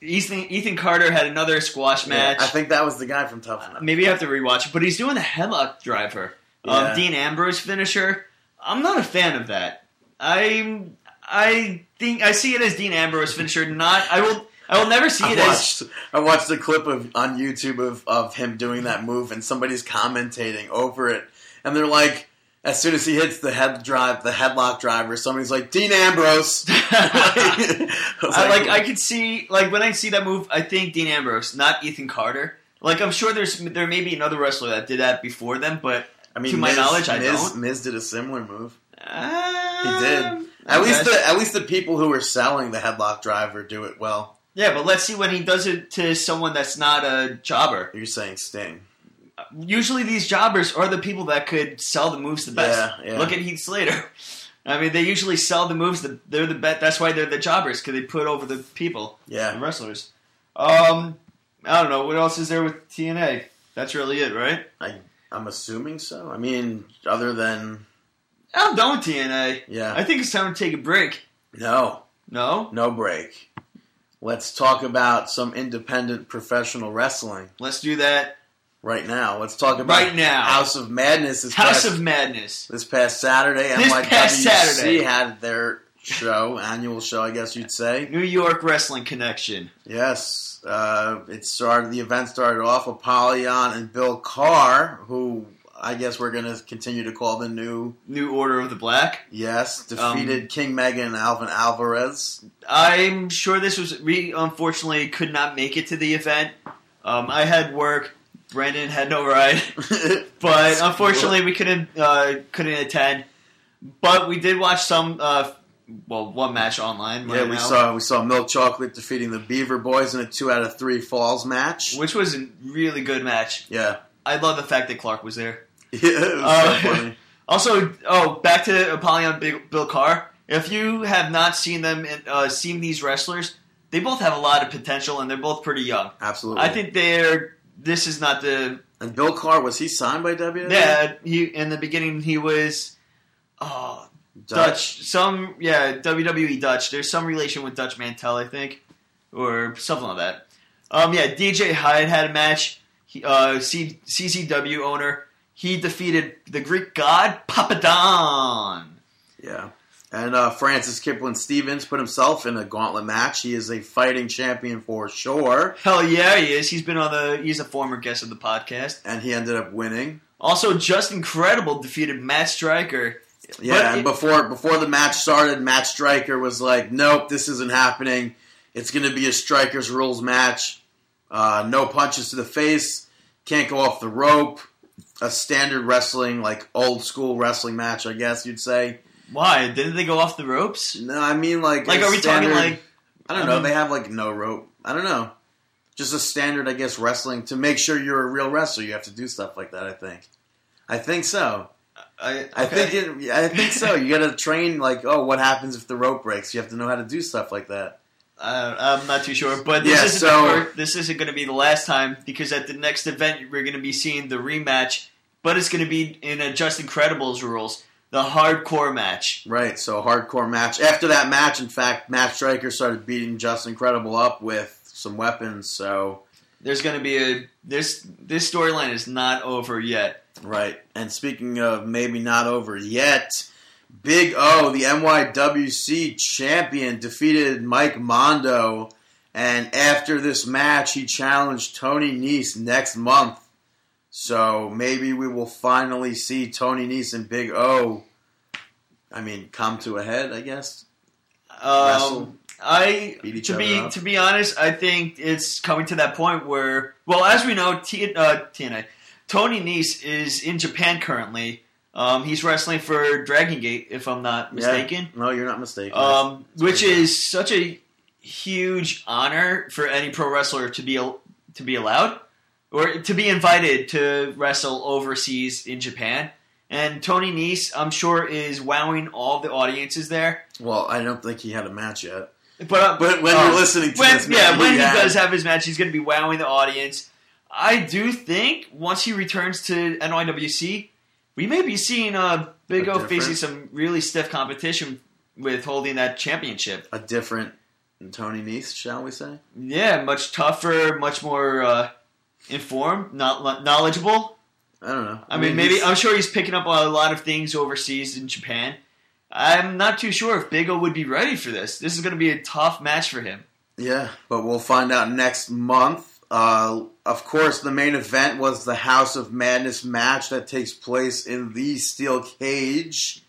Ethan Ethan Carter had another squash match. Yeah, I think that was the guy from Tough Enough. Maybe I have to rewatch it, but he's doing the headlock driver. Um, Yeah. Dean Ambrose finisher. I'm not a fan of that. I I think I see it as Dean Ambrose finisher. Not I will I will never see I it as watched, I watched a clip of on YouTube of, of him doing that move, and somebody's commentating over it, and they're like, as soon as he hits the head drive, the headlock driver, somebody's like, Dean Ambrose. I, was I like I could see like when I see that move, I think Dean Ambrose, not Ethan Carter. Like I'm sure there's there may be another wrestler that did that before them, but I mean, to my Miz, knowledge, I Miz, don't. Miz did a similar move. he He did. At least the at least the people who were selling the headlock driver do it well. Yeah, but let's see when he does it to someone that's not a jobber. You're saying Sting. Usually, these jobbers are the people that could sell the moves the best. Yeah, yeah. Look at Heath Slater. I mean, they usually sell the moves. The, they're the bet. That's why they're the jobbers because they put over the people, the Yeah. wrestlers. Um, I don't know what else is there with TNA. That's really it, right? I I'm assuming so. I mean, other than I'm done with TNA. yeah, I think it's time to take a break. no, No, no break. Let's talk about some independent professional wrestling let's do that right now. Let's talk about right now. House of Madness. This House past, of Madness. this past Saturday, This NYWC past Saturday. had their show, annual show, I guess you'd say. New York Wrestling Connection. Yes, uh, it started. The event started off with Apollyon and Bill Carr, who I guess we're going to continue to call the new. New Order of the Black. Yes, Um, defeated King Megan and Alvin Alvarez. I'm sure this was. We unfortunately could not make it to the event. Um, I had work. Brandon had no ride, but unfortunately we couldn't uh, couldn't attend. But we did watch some. Uh, well, one match online. yeah, we now, saw we saw Milk Chocolate defeating the Beaver Boys in a two out of three falls match. which was a really good match. Yeah, I love the fact that Clark was there. yeah it was Uh, so funny. Also, oh, back to Apollyon Big, Bill Carr. If you have not seen them, uh, seen these wrestlers, they both have a lot of potential, and they're both pretty young. Absolutely. I think they're. This is not the. and Bill Carr was he signed by WWE? Yeah, he in the beginning he was. Oh, Dutch. Some yeah, WWE Dutch. There's some relation with Dutch Mantel, I think, or something like that. Um, yeah, DJ Hyde had a match. He, uh, C- CCW owner. He defeated the Greek god Papadon. Yeah. And uh, Francis Kipling Stevens put himself in a gauntlet match. He is a fighting champion for sure, Hell yeah, he is. He's been on the. He's a former guest of the podcast. and he ended up winning. Also, Just Incredible defeated Matt Striker. Yeah, But and it- before before the match started, Matt Striker was like, "Nope, this isn't happening. It's going to be a Strikers rules match. Uh, no punches to the face. Can't go off the rope. A standard wrestling, like old school wrestling match, I guess you'd say. Why didn't they go off the ropes? No, I mean like Like, are we standard- talking like? I don't I know. mean- they have like no rope. I don't know. Just a standard, I guess, wrestling to make sure you're a real wrestler. You have to do stuff like that. I think. I think so. I, I think it, I think so. You got to train like, oh, what happens if the rope breaks? You have to know how to do stuff like that. Uh, I'm not too sure, but this Yeah, isn't so- this isn't going to be the last time because at the next event we're going to be seeing the rematch, but it's going to be in a Just Incredibles rules, the hardcore match. Right. So a hardcore match. After that match, in fact, Matt Striker started beating Just Incredible up with some weapons. So There's going to be a this this storyline is not over yet. right. And speaking of maybe not over yet, Big O, the NYWC champion, defeated Mike Mondo, and after this match, he challenged Tony Nese next month. So maybe we will finally see Tony Nese and Big O. I mean, come to a head, I guess. Um, I to be up. to be honest, I think it's coming to that point where, well, as we know, T, uh, TNA, Tony Nese is in Japan currently. Um, he's wrestling for Dragon Gate, if I'm not mistaken. Yeah. No, you're not mistaken. Um, which is such a huge honor for any pro wrestler to be to be allowed or to be invited to wrestle overseas in Japan. And Tony Nese, I'm sure, is wowing all the audiences there. well, I don't think he had a match yet. But, uh, But when uh, you're listening to when, this, yeah, when he had- does have his match, he's going to be wowing the audience. I do think once he returns to NYWC, we may be seeing uh, Big A O facing some really stiff competition with holding that championship. a different Tony Nese, shall we say? Yeah, much tougher, much more uh, informed, not knowledgeable. I don't know. I mean, maybe he's- I'm sure he's picking up a lot of things overseas in Japan. I'm not too sure if Big O would be ready for this. This is going to be a tough match for him. Yeah, but we'll find out next month. Uh, of course, the main event was the House of Madness match that takes place in the steel cage.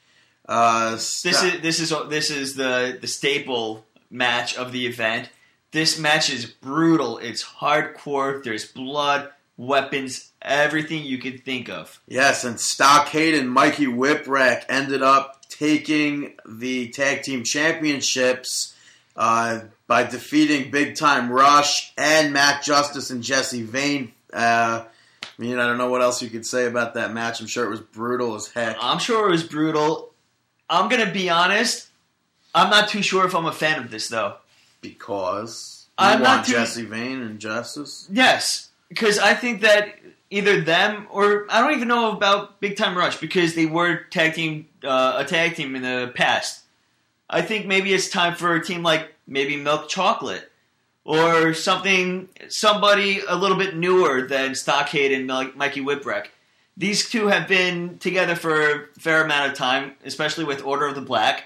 Uh, This is this is this is the the staple match of the event. This match is brutal. It's hardcore. There's blood, weapons, everything you could think of. yes, and Stockade and Mikey Whipwreck ended up taking the tag team championships uh, by defeating Big Time Rush and Matt Justice and Jesse Vane. Uh, I mean, I don't know what else you could say about that match. I'm sure it was brutal as heck. I'm sure it was brutal. I'm gonna be honest. I'm not too sure if I'm a fan of this though. Because you I'm not too- Jesse Vane and Justice. Yes, because I think that either them or I don't even know about Big Time Rush because they were tag team uh, a tag team in the past. I think maybe it's time for a team like maybe Milk Chocolate or something somebody a little bit newer than Stockade and Mikey Whipwreck. These two have been together for a fair amount of time, especially with Order of the Black.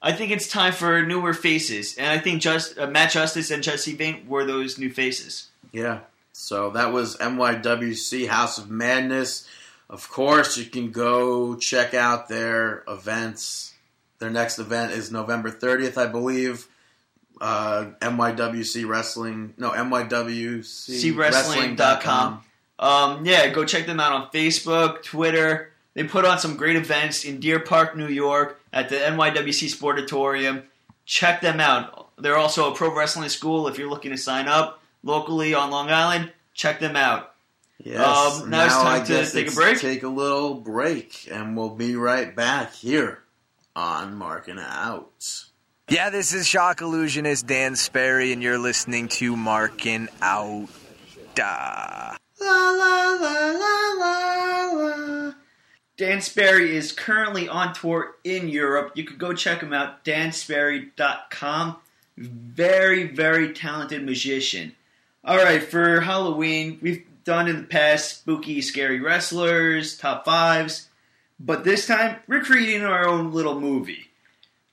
I think it's time for newer faces, and I think just uh, Matt Justice and Jesse Vane were those new faces. Yeah. So that was NYWC House of Madness. Of course, you can go check out their events. Their next event is November 30th, I believe. Uh, NYWC Wrestling. No, NYWC CWrestling.com. Um, yeah, go check them out on Facebook, Twitter. They put on some great events in Deer Park, New York, at the NYWC Sportatorium. Check them out. They're also a pro wrestling school. If you're looking to sign up locally on Long Island, check them out. Yes. Um, now it's time I to take a break? Take a little break, and we'll be right back here on Marking Out. Yeah, this is Shock Illusionist Dan Sperry, and you're listening to Marking Out. La la la la la la. Dan Sperry is currently on tour in Europe. You could go check him out, dansperry.com. Very, very talented magician. All right, for Halloween, we've done in the past spooky, scary wrestlers, top fives, but this time we're creating our own little movie.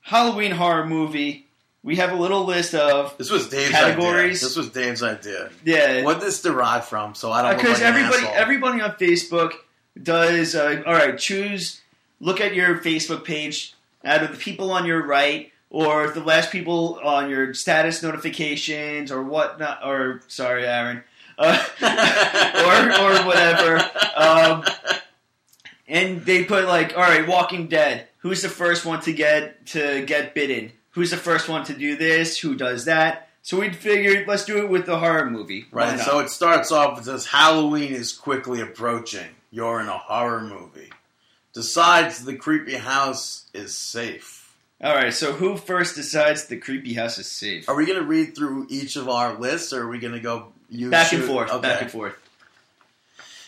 Halloween horror movie. We have a little list of This was Dave's Categories. idea. This was Dave's idea. yeah, What this derived from? So I don't because like everybody everybody on Facebook does. Uh, all right, choose. Look at your Facebook page out of the people on your right, or the last people on your status notifications, or whatnot. Or sorry, Aaron, uh, or or whatever. Um, and they put like, all right, Walking Dead. Who's the first one to get to get bitten? Who's the first one to do this? Who does that? So we figured, let's do it with the horror movie. Right. So it starts off. It says Halloween is quickly approaching. You're in a horror movie. Decides the creepy house is safe. All right, so who first decides the creepy house is safe? Are we going to read through each of our lists, or are we going to go Back and forth, Okay. back and forth.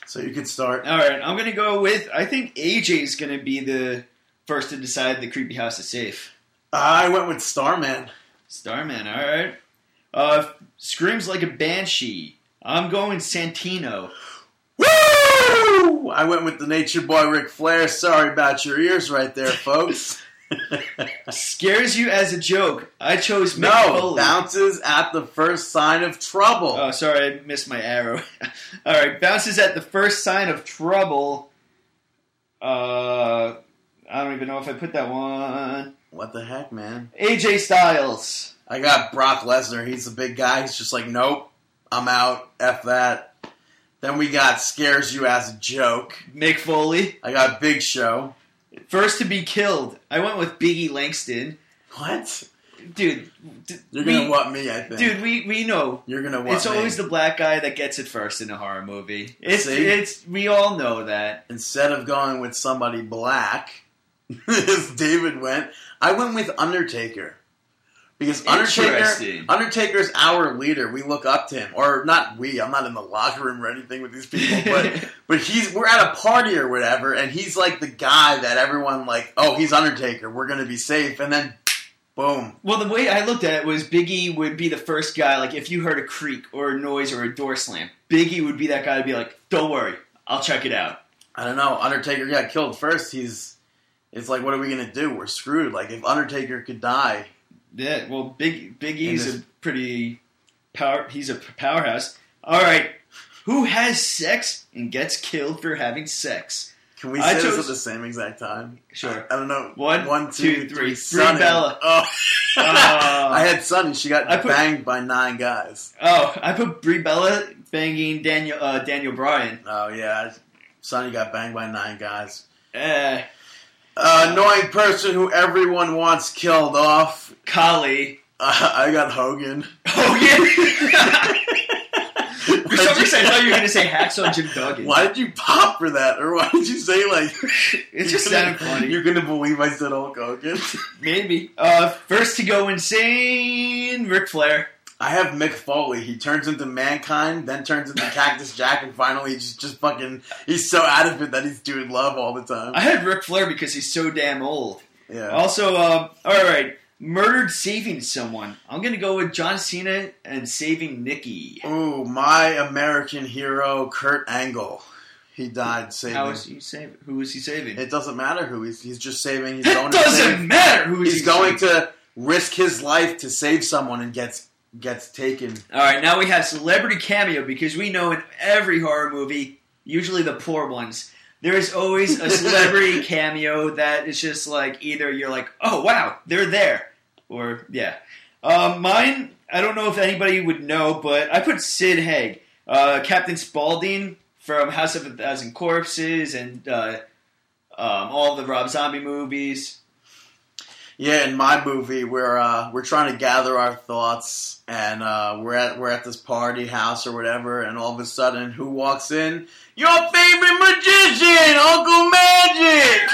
So you could start. All right, I'm gonna go with. I think AJ is gonna be the first to decide the creepy house is safe. I went with Starman. Starman, all right. Uh, screams like a banshee. I'm going Santino. Woo! I went with the Nature Boy Ric Flair. Sorry about your ears, right there, folks. Scares you as a joke. I chose Mick no, Foley. bounces at the first sign of trouble. Oh, sorry, I missed my arrow. All right, bounces at the first sign of trouble. Uh, I don't even know if I put that one. what the heck, man? AJ Styles. I got Brock Lesnar. He's a big guy. He's just like, nope, I'm out. F that. Then we got scares you as a joke. Mick Foley. I got Big Show. First to be killed. I went with Biggie Langston. What? Dude, d- You're gonna what me? I think. Dude, we, we know. you're gonna what It's me. always the black guy that gets it first in a horror movie. It's See? it's we all know that. Instead of going with somebody black, as David went, I went with Undertaker. Because Undertaker, Undertaker's our leader. We look up to him, or not we. I'm not in the locker room or anything with these people, but but he's we're at a party or whatever, and he's like the guy that everyone like. Oh, he's Undertaker. We're gonna be safe, and then boom. Well, the way I looked at it was Biggie would be the first guy. Like if you heard a creak or a noise or a door slam, Biggie would be that guy to be like, "Don't worry, I'll check it out." I don't know. Undertaker got killed first. He's. It's like, what are we gonna do? We're screwed. Like if Undertaker could die, Yeah, well, Big Big E's this- a pretty power. He's a powerhouse. All right, who has sex and gets killed for having sex? can we I say this chose- at the same exact time? Sure. I don't know. One, one, two, two, three. three. Sunny. Bella. Oh, Uh, I had Sunny. She got put- banged by nine guys. Oh, I put Brie Bella banging Daniel uh, Daniel Bryan. Oh yeah, Sunny got banged by nine guys. Uh, Uh, annoying person who everyone wants killed off. Khali. Uh, I got Hogan. Hogan? For some reason, I thought you were going to say Hacksaw Jim Duggan. Why did you pop for that, or why did you say like? It just sounded funny. You're gonna believe I said Hulk Hogan. Maybe. Uh, first to go insane, Ric Flair. I have Mick Foley. He turns into mankind, then turns into Cactus Jack, and finally just just fucking. He's so out of it that he's doing love all the time. I had Ric Flair because he's so damn old. Yeah. Also, uh, all right, murdered saving someone. I'm gonna go with John Cena and saving Nikki. Ooh, my American hero, Kurt Angle. He died saving. How is he saving? Who is he saving? It doesn't matter who he's. He's just saving. He's It going doesn't save. matter who He's going to risk his life to save someone and gets gets taken. All right, now we have celebrity cameo because we know in every horror movie, usually the poor ones, there is always a celebrity cameo that is just like either you're like, oh wow, they're there, or yeah. Um, mine, I don't know if anybody would know, but I put Sid Haig, uh, Captain Spaulding from House of a Thousand Corpses, and uh, um, all the Rob Zombie movies. Yeah, in my movie, we're uh, we're trying to gather our thoughts, and uh, we're at we're at this party house or whatever, and all of a sudden, who walks in? Your favorite magician, Uncle Magic.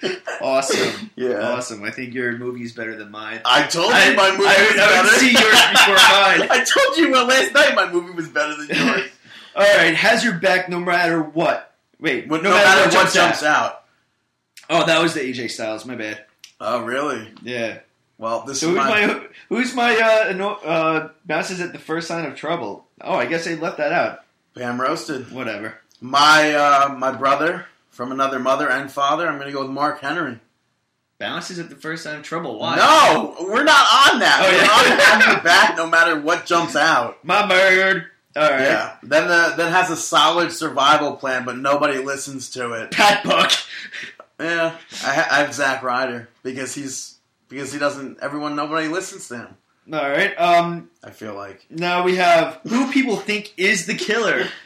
Awesome, yeah, awesome. I think your movie's better than mine. I told you my movie I was I better. would see yours before mine. I told you well last night my movie was better than yours. All right, has your back no matter what. Wait, But no, matter, what jumps, jumps out. out. Oh, that was the AJ Styles. My bad. Oh, really? Yeah. Well, this So is who's my, my who's my uh, anno- uh bounces at the first sign of trouble? Oh, I guess they left that out. Pam roasted. Whatever. My uh, my brother from another mother and father. I'm going to go with Mark Henry. Bounces at the first sign of trouble. Why? No, we're not on that. Oh, we're yeah. on back no matter what jumps out. My bird. All right. Yeah. Then the, then has a solid survival plan, but nobody listens to it. Pat Buck. Yeah, I, ha- I have Zack Ryder because he's because he doesn't. Everyone, nobody listens to him. All right. Um. I feel like. Now we have who people think is the killer.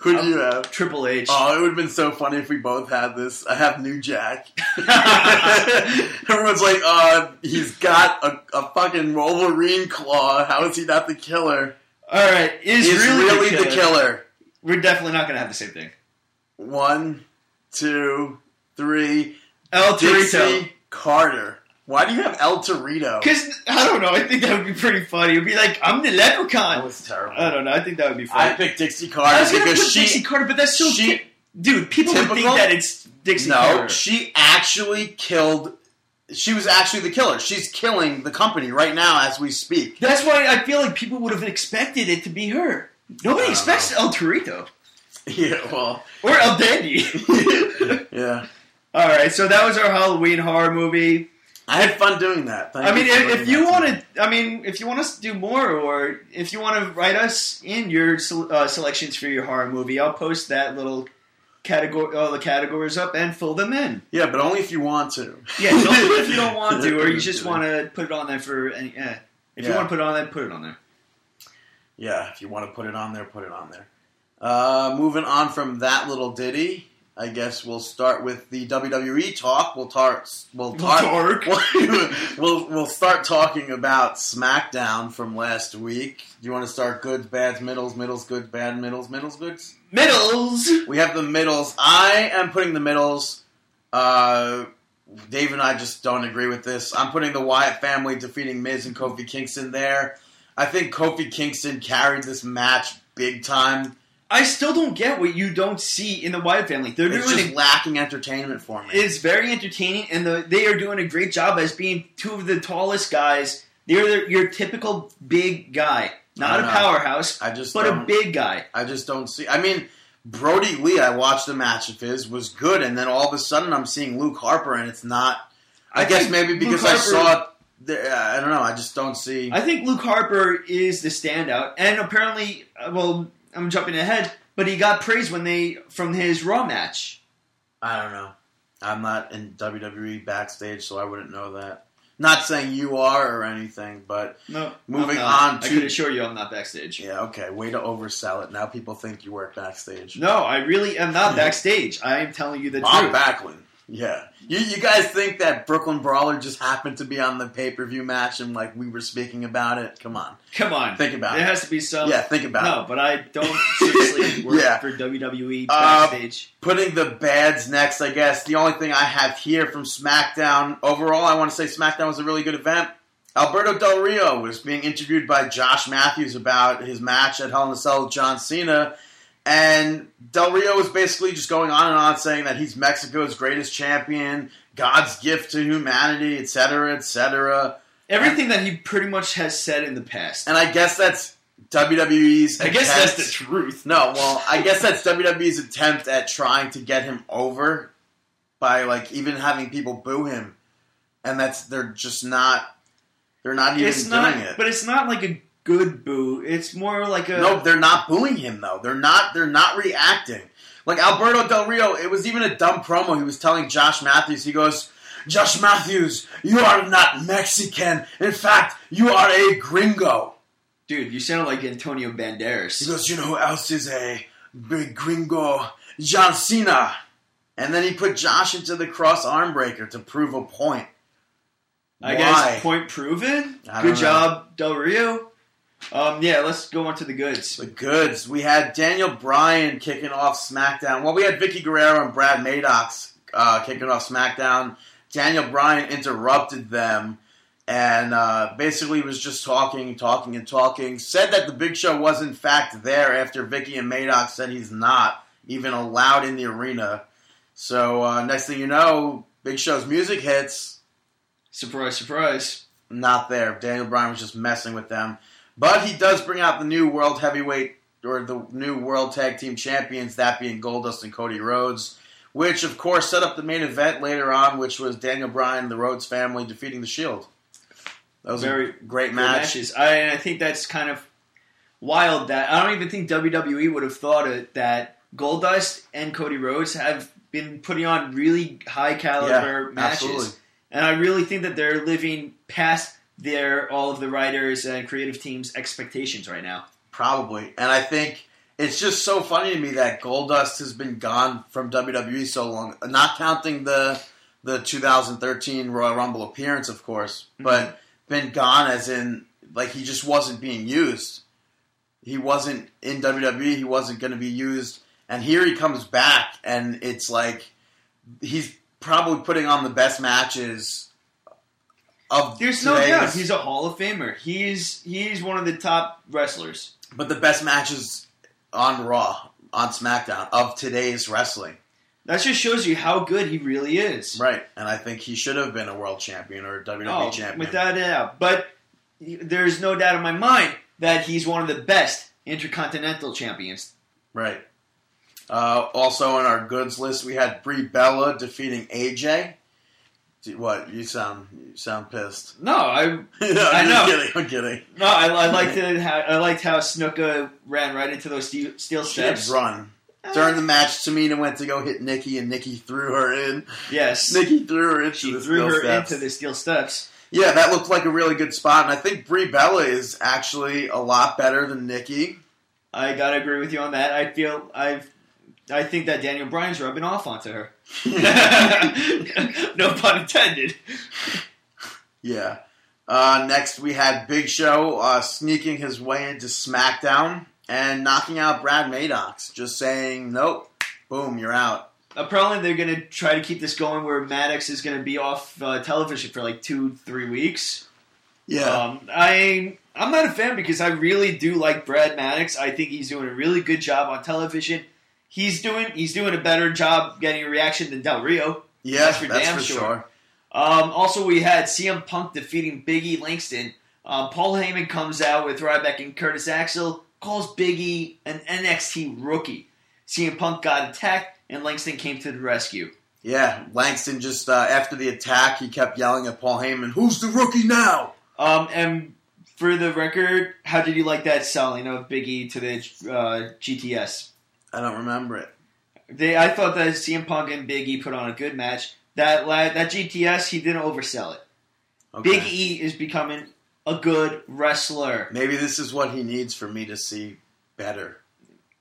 Who do you have? Triple H. Oh, it would have been so funny if we both had this. I have New Jack. Everyone's like, uh, he's got a, a fucking Wolverine claw. How is he not the killer? All right. Is He's really, really, the, the killer. killer. We're definitely not gonna have the same thing. One, two, three. El Torito. Dixie Carter. Why do you have El Torito? Because I don't know. I think that would be pretty funny. It'd be like I'm the leprechaun. That was terrible. I don't know. I think that would be funny. I picked Dixie I Carter was gonna because put she Dixie Carter, but that's so she- dude. People would think that it's Dixie no, Carter. she actually killed. She was actually the killer. She's killing the company right now as we speak. That's why I feel like people would have expected it to be her. Nobody I expects El Torito Yeah, well, or El Dandy. yeah. All right, so that was our Halloween horror movie. I had fun doing that. Thank I mean, if, if you that to me. want to, I mean, if you want us to do more, or if you want to write us in your uh, selections for your horror movie, I'll post that little category, all the categories up, and fill them in. yeah, but only if you want to. Yeah, don't do it if you don't want to, or you just want to put it on there for any. Eh. If you want to put it on there, put it on there. Yeah, if you want to put it on there, put it on there. Uh, moving on from that little ditty, I guess we'll start with the WWE talk. We'll tar- we'll tar- we'll, we'll start talking about SmackDown from last week. Do you want to start goods, bads, middles, middles, goods, bad, middles, middles, goods? Middles. We have the middles. I am putting the middles. Uh, Dave and I just don't agree with this. I'm putting the Wyatt family defeating Miz and Kofi Kingston there. I think Kofi Kingston carried this match big time. I still don't get what you don't see in the Wyatt family. They're It's doing just a lacking entertainment for me. It's very entertaining, and the, they are doing a great job as being two of the tallest guys. They're the, your typical big guy, not a know. powerhouse, I just but a big guy. I just don't see. I mean, Brodie Lee. I watched a match of his was good, and then all of a sudden I'm seeing Luke Harper, and it's not. I, I guess maybe because I saw I don't know. I just don't see. I think Luke Harper is the standout, and apparently, uh, well, I'm jumping ahead, but he got praise when they from his Raw match. I don't know. I'm not in WWE backstage, so I wouldn't know that. Not saying you are or anything, but No, Moving on I to- can assure you, I'm not backstage. yeah, okay. Way to oversell it. Now people think you work backstage. No, I really am not backstage. I am telling you the Bob truth. Backlund. Yeah. You, you guys think that Brooklyn Brawler just happened to be on the pay per view match and like we were speaking about it? Come on. Come on, Think about it. there it. has to be some. yeah, think about No, it. but I don't seriously work Yeah. for WWE Uh. Putting the bads next, I guess. The only thing I have here from SmackDown, overall, I want to say SmackDown was a really good event. Alberto Del Rio was being interviewed by Josh Matthews about his match at Hell in a Cell with John Cena. And Del Rio was basically just going on and on saying that he's Mexico's greatest champion, God's gift to humanity, etc., etc. Everything that he pretty much has said in the past. And I guess that's WWE's. I guess that's the truth. No, well, I guess that's WWE's attempt at trying to get him over by like even having people boo him, and that's they're just not. They're not even It's doing not, it. but it's not like a good boo. It's more like a no, they're not booing him though. They're not. They're not reacting. Like Alberto Del Rio, it was even a dumb promo. He was telling Josh Matthews. He goes, "Josh Matthews, you are not Mexican. In fact, you are a gringo." dude. You sound like Antonio Banderas. He goes, you know who else is a big gringo? John Cena. And then he put Josh into the cross arm breaker to prove a point. I Why? guess point proven. I don't Good know. job, Del Rio. Um, yeah, let's go on to the goods. The goods. We had Daniel Bryan kicking off SmackDown. Well, we had Vickie Guerrero and Brad Maddox uh, kicking off SmackDown. Daniel Bryan interrupted them and uh, basically was just talking, talking, and talking. Said that the Big Show was in fact there after Vicky and Maddox said he's not even allowed in the arena. So uh, next thing you know, Big Show's music hits. Surprise, surprise. Not there. Daniel Bryan was just messing with them. But he does bring out the new World Heavyweight or the new World Tag Team Champions, that being Goldust and Cody Rhodes, which of course set up the main event later on, which was Daniel Bryan and the Rhodes family defeating the Shield. That was a Very a great match. matches. I, I think that's kind of wild. That I don't even think WWE would have thought it, that Goldust and Cody Rhodes have been putting on really high caliber Yeah, matches, absolutely. and I really think that they're living past their all of the writers and creative teams' expectations right now. Probably. And I think it's just so funny to me that Goldust has been gone from WWE so long. Not counting the the 2013 Royal Rumble appearance, of course, mm-hmm. but been gone as in like he just wasn't being used. He wasn't in WWE. He wasn't going to be used. And here he comes back, and it's like he's probably putting on the best matches of There's no today's- doubt he's a Hall of Famer. He's he's one of the top wrestlers. but the best matches on Raw, on SmackDown of today's wrestling. That just shows you how good he really is. Right. And I think he should have been a world champion or a WWE Oh, champion. without a doubt. But there's no doubt in my mind that he's one of the best intercontinental champions. right. Uh, also on our goods list, we had Brie Bella defeating AJ. What you sound? You sound pissed. No, I I'm I know. Kidding, I'm kidding. no, I, I liked it. How, I liked how Snuka ran right into those steel, steel She steps. run eh. during the match. Tamina went to go hit Nikki, and Nikki threw her in. Yes, Nikki threw her into she the threw steel her steps. into the steel steps. Yeah, that looked like a really good spot, and I think Brie Bella is actually a lot better than Nikki. I gotta agree with you on that. I feel I've. I think that Daniel Bryan's rubbing off onto her. no pun intended. Yeah. Uh, next, we had Big Show uh, sneaking his way into SmackDown and knocking out Brad Maddox, just saying, "Nope, boom, you're out." Apparently, they're gonna try to keep this going where Maddox is gonna be off uh, television for like two, three weeks. Yeah, Um, I I'm not a fan because I really do like Brad Maddox. I think he's doing a really good job on television. He's doing he's doing a better job getting a reaction than Del Rio. yeah, that's that's for for, damn sure. sure. Um, also, we had CM Punk defeating Biggie Langston. Um, Paul Heyman comes out with Ryback and Curtis Axel, calls Biggie an NXT rookie. CM Punk got attacked, and Langston came to the rescue. Yeah, Langston just uh, after the attack, he kept yelling at Paul Heyman, "Who's the rookie now?" Um, and for the record, how did you like that selling of Biggie to the uh, GTS? I don't remember it. They, I thought that CM Punk and Big E put on a good match. That that GTS, he didn't oversell it. Okay. Big E is becoming a good wrestler. Maybe this is what he needs for me to see better.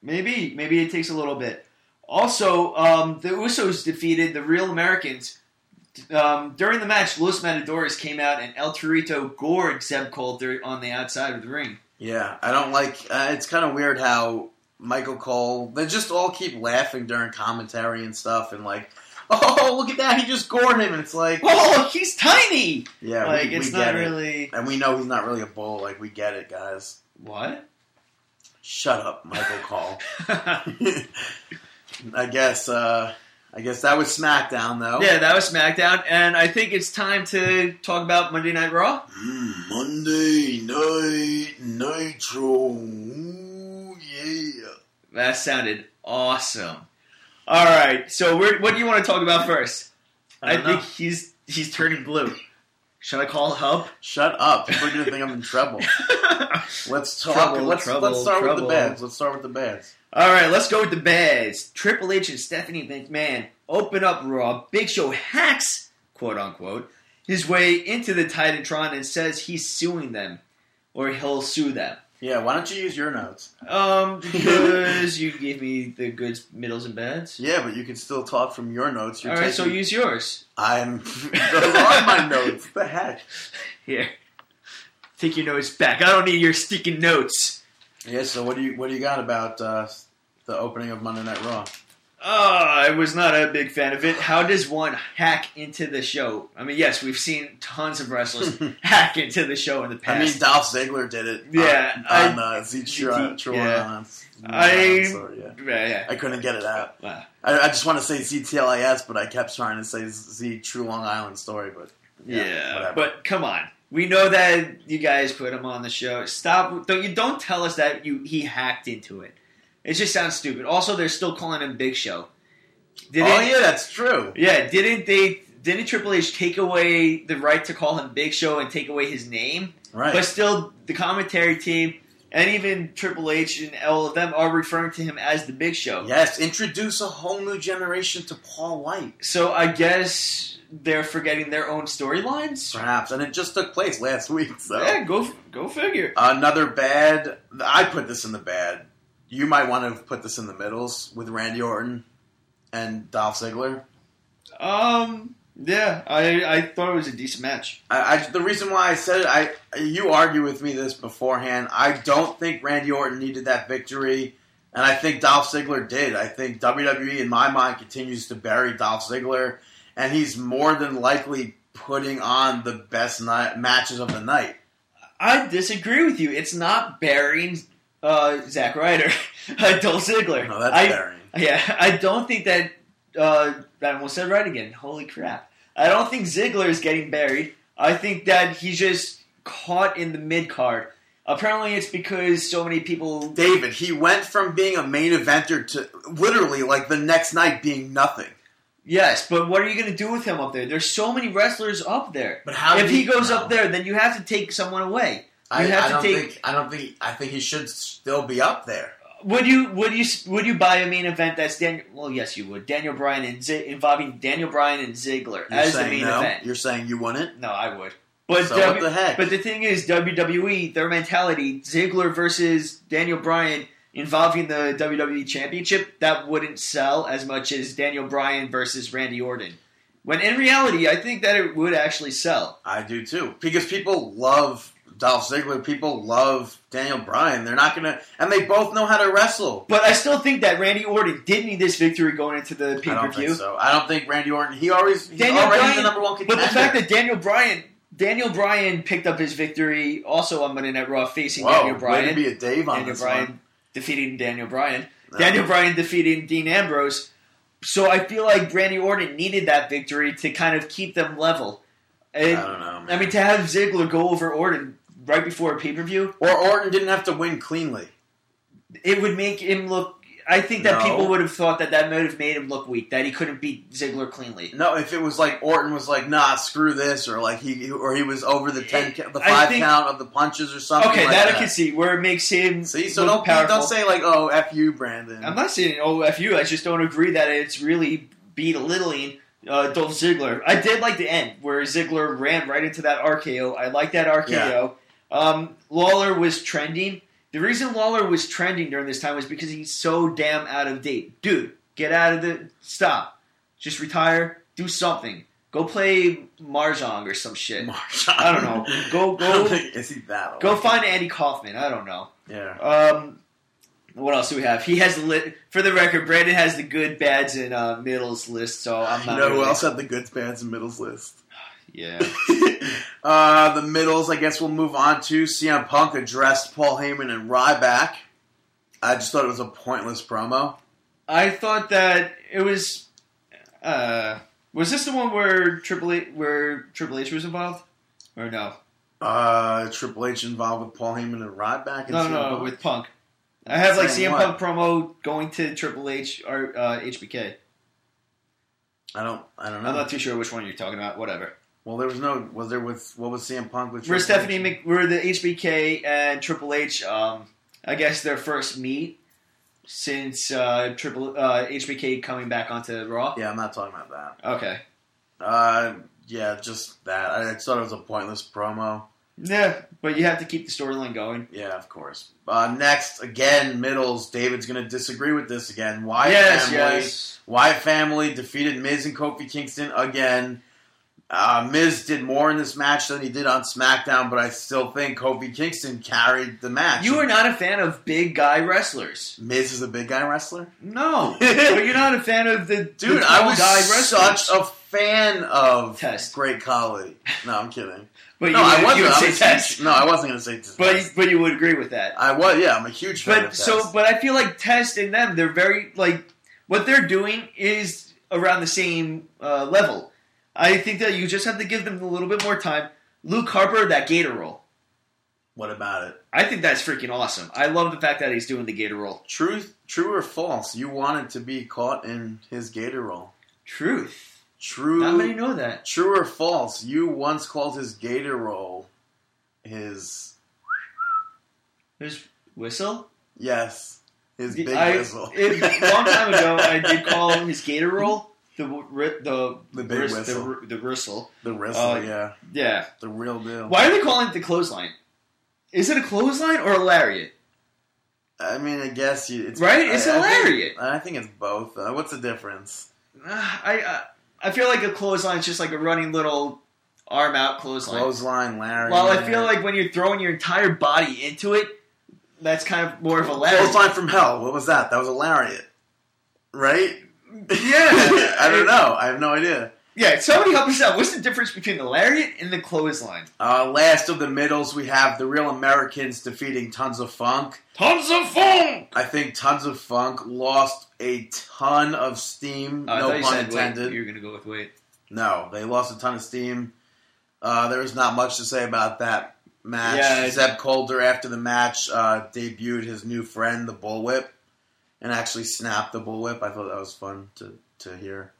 Maybe, maybe it takes a little bit. Also, um, the Usos defeated the Real Americans. Um, during the match, Los Matadores came out and El Torito gored Zeb Colter on the outside of the ring. Yeah, I don't like. Uh, it's kind of weird how Michael Cole. They just all keep laughing during commentary and stuff, and like, oh, look at that, he just gored him, and it's like, Oh, he's tiny! yeah, like, we, it's we not get it. really. and we know he's not really a bull. Like, we get it, guys. What? Shut up, Michael Cole. I guess. uh I guess that was SmackDown, though. Yeah, that was SmackDown, and I think it's time to talk about Monday Night Raw. Mm, Monday Night Nitro. Ooh, yeah. That sounded awesome. All right, so we're, what do you want to talk about first? I I, think know. he's he's turning blue. Should I call Hub? Shut up! People are gonna think I'm in trouble. Let's talk. Trouble, let's trouble, let's start with the bads. Let's start with the bads. All right, let's go with the bads. Triple H and Stephanie McMahon open up Raw. Big Show hacks, quote unquote, his way into the Titantron and says he's suing them, or he'll sue them. Yeah, why don't you use your notes? Um, because you gave me the goods, middles, and bads. Yeah, but you can still talk from your notes. You're All right, so use yours. I'm. Those are my notes. What the heck? Here, take your notes back. I don't need your sticking notes. Yeah. So what do you what do you got about uh, the opening of Monday Night Raw? Oh, I was not a big fan of it. How does one hack into the show? I mean, yes, we've seen tons of wrestlers hack into the show in the past. I mean. Dolph Ziggler did it. Yeah, on, I- on uh, Z ZT, Tron. yeah. I- so, yeah. yeah, yeah. I couldn't get it out. Wow. I, I just want to say ZTLIS, but I kept trying to say Z True Long Island Story, but yeah, Yeah, but come on. We know that you guys put him on the show. Stop! Don't you don't tell us that you he hacked into it. It just sounds stupid. Also, they're still calling him Big Show. Didn't, oh yeah, that's true. yeah. Didn't they? Didn't Triple H take away the right to call him Big Show and take away his name? Right. But still, the commentary team and even Triple H and all of them are referring to him as the Big Show. yes, introduce a whole new generation to Paul White, So I guess they're forgetting their own storylines. perhaps, and it just took place last week. So Yeah, go go figure. another bad. I put this in the bad. You might want to put this in the middles with Randy Orton and Dolph Ziggler. Um, yeah, I I thought it was a decent match. I, I the reason why I said it, I you argue with me this beforehand. I don't think Randy Orton needed that victory, and I think Dolph Ziggler did. I think WWE, in my mind, continues to bury Dolph Ziggler, and he's more than likely putting on the best night, matches of the night. I disagree with you. It's not burying uh, Zack Ryder, uh, Dolph Ziggler. No, that's I, burying. Yeah, I don't think that. Uh, I almost said right again. Holy crap! I don't think Ziggler is getting buried. I think that he's just caught in the mid card. Apparently, it's because so many people. David, he went from being a main eventer to literally like the next night being nothing. Yes, but what are you going to do with him up there? There's so many wrestlers up there. But how? if did he goes up there, then you have to take someone away. I, have I to don't take- think. I don't think. I think he should still be up there. Would you? Would you? Would you buy a main event that's Daniel? Well, yes, you would. Daniel Bryan and Z- involving Daniel Bryan and Ziggler You're as the saying main no. event. You're saying you wouldn't. No, I would. But So what the heck? But the thing is, WWE, their mentality, Ziggler versus Daniel Bryan involving the WWE Championship, that wouldn't sell as much as Daniel Bryan versus Randy Orton. When in reality, I think that it would actually sell. I do too because people love Dolph Ziggler. People love Daniel Bryan. They're not gonna, and they both know how to wrestle. But I still think that Randy Orton did need this victory going into the pay I per don't think view. so. I don't think Randy Orton. He always he's Daniel already Bryan- the number one But the fact that Daniel Bryan, Daniel Bryan picked up his victory also on Monday Night Raw facing Whoa, Daniel way Bryan. to be a Dave on Daniel this Bryan one. defeating Daniel Bryan. No. Daniel Bryan defeating Dean Ambrose. So I feel like Randy Orton needed that victory to kind of keep them level. And, I don't know. Man. I mean, to have Ziggler go over Orton right before a pay per view, or Orton didn't have to win cleanly. it would make him look. I think that No. people would have thought that that might have made him look weak, that he couldn't beat Ziggler cleanly. No, if it was like Orton was like, nah, screw this, or like he, or he was over the ten, ca- the I five think- count of the punches or something. Okay, like that, that, I can see where it makes him See, so look don't powerful. don't say like, oh, f you, Brandon. I'm not saying oh f you. I just don't agree that it's really belittling uh, Dolph Ziggler. I did like the end where Ziggler ran right into that RKO. I like that RKO. Um, Lawler was trending. The reason Lawler was trending during this time was because he's so damn out of date. Dude, get out of the stop. Just retire. Do something. Go play mahjong or some shit. Marshawn. I don't know. Go- go- is he that? Go find Andy Kaufman. I don't know. Yeah. Um, what else do we have? He has the lit for the record. Brandon has the good, bads, and uh, middles list. So I'm not. You know who else had the good, bads, and middles list? Yeah. uh, the middles, I guess we'll move on to. CM Punk addressed Paul Heyman and Ryback. I just thought it was a pointless promo. I thought that it was. Uh, was this the one where Triple H, where Triple H was involved, or no? Uh, Triple H involved with Paul Heyman and Ryback. And No, CM no, Punk? with Punk. I have like Saying CM what? Punk promo going to Triple H or uh, HBK. I don't. I don't know. I'm not too sure which one you're talking about. Whatever. Well, there was no. Was there with what was CM Punk with? Triple Stephanie? Mc, where the HBK and Triple H, um, I guess their first meet since uh, Triple uh, HBK coming back onto Raw. Yeah, I'm not talking about that. Okay. Uh, yeah, just that. I, I thought it was a pointless promo. Yeah, but you have to keep the storyline going. Yeah, of course. Uh, next, again, middles. David's going to disagree with this again. Why yes, family. yes. Wyatt family defeated Miz and Kofi Kingston again. Uh, Miz did more in this match than he did on SmackDown, but I still think Kofi Kingston carried the match. You are not a fan of big guy wrestlers. Miz is a big guy wrestler. No, but you're not a fan of the Dude, the I was guy such a fan of Test. Great Khali. No, I'm kidding. But No, you, I wasn't. you would I say was Test. No, I wasn't going to say Test. But but you would agree with that. I was. Yeah, I'm a huge fan But of so, Test. but I feel like Test and them, they're very like what they're doing is around the same uh, level. I think that you just have to give them a little bit more time. Luke Harper, that Gator roll. what about it? I think that's freaking awesome. I love the fact that he's doing the Gator roll. Truth, true or false? You wanted to be caught in his gator roll. Truth. True. Not many know that. True or false? You once called his gator roll his There's whistle. yes, his big I, whistle. it- a long time ago, I did call him his Gator roll the the The big wrist- whistle. the, the bristle. the whistle, uh, yeah, Yeah. the real deal. Why are they calling it the clothesline? Is it a clothesline or a lariat? I mean, I guess you, it's Right? It's I, a I think- lariat. I think it's both. Uh, what's the difference? Ah, I uh, I feel like a clothesline is just like a running little arm out clothesline. Clothesline, lariat. Well, I feel like when you're throwing your entire body into it, that's kind of more of a lariat. clothesline from hell. What was that? That was a lariat, right? Yeah. I don't know. I have no idea. Yeah, somebody help us out. What's the difference between the lariat and the clothesline? Uh, last of the middles, we have the Real Americans defeating Tons of Funk. Tons of funk. I think Tons of Funk lost a ton of steam. I no pun intended. You were gonna go with wait. No, they lost a ton of steam. Uh, there was not much to say about that match. Yeah. Zeb Colter, after the match, uh, debuted his new friend, the Bullwhip, and actually snapped the Bullwhip. I thought that was fun to, to hear.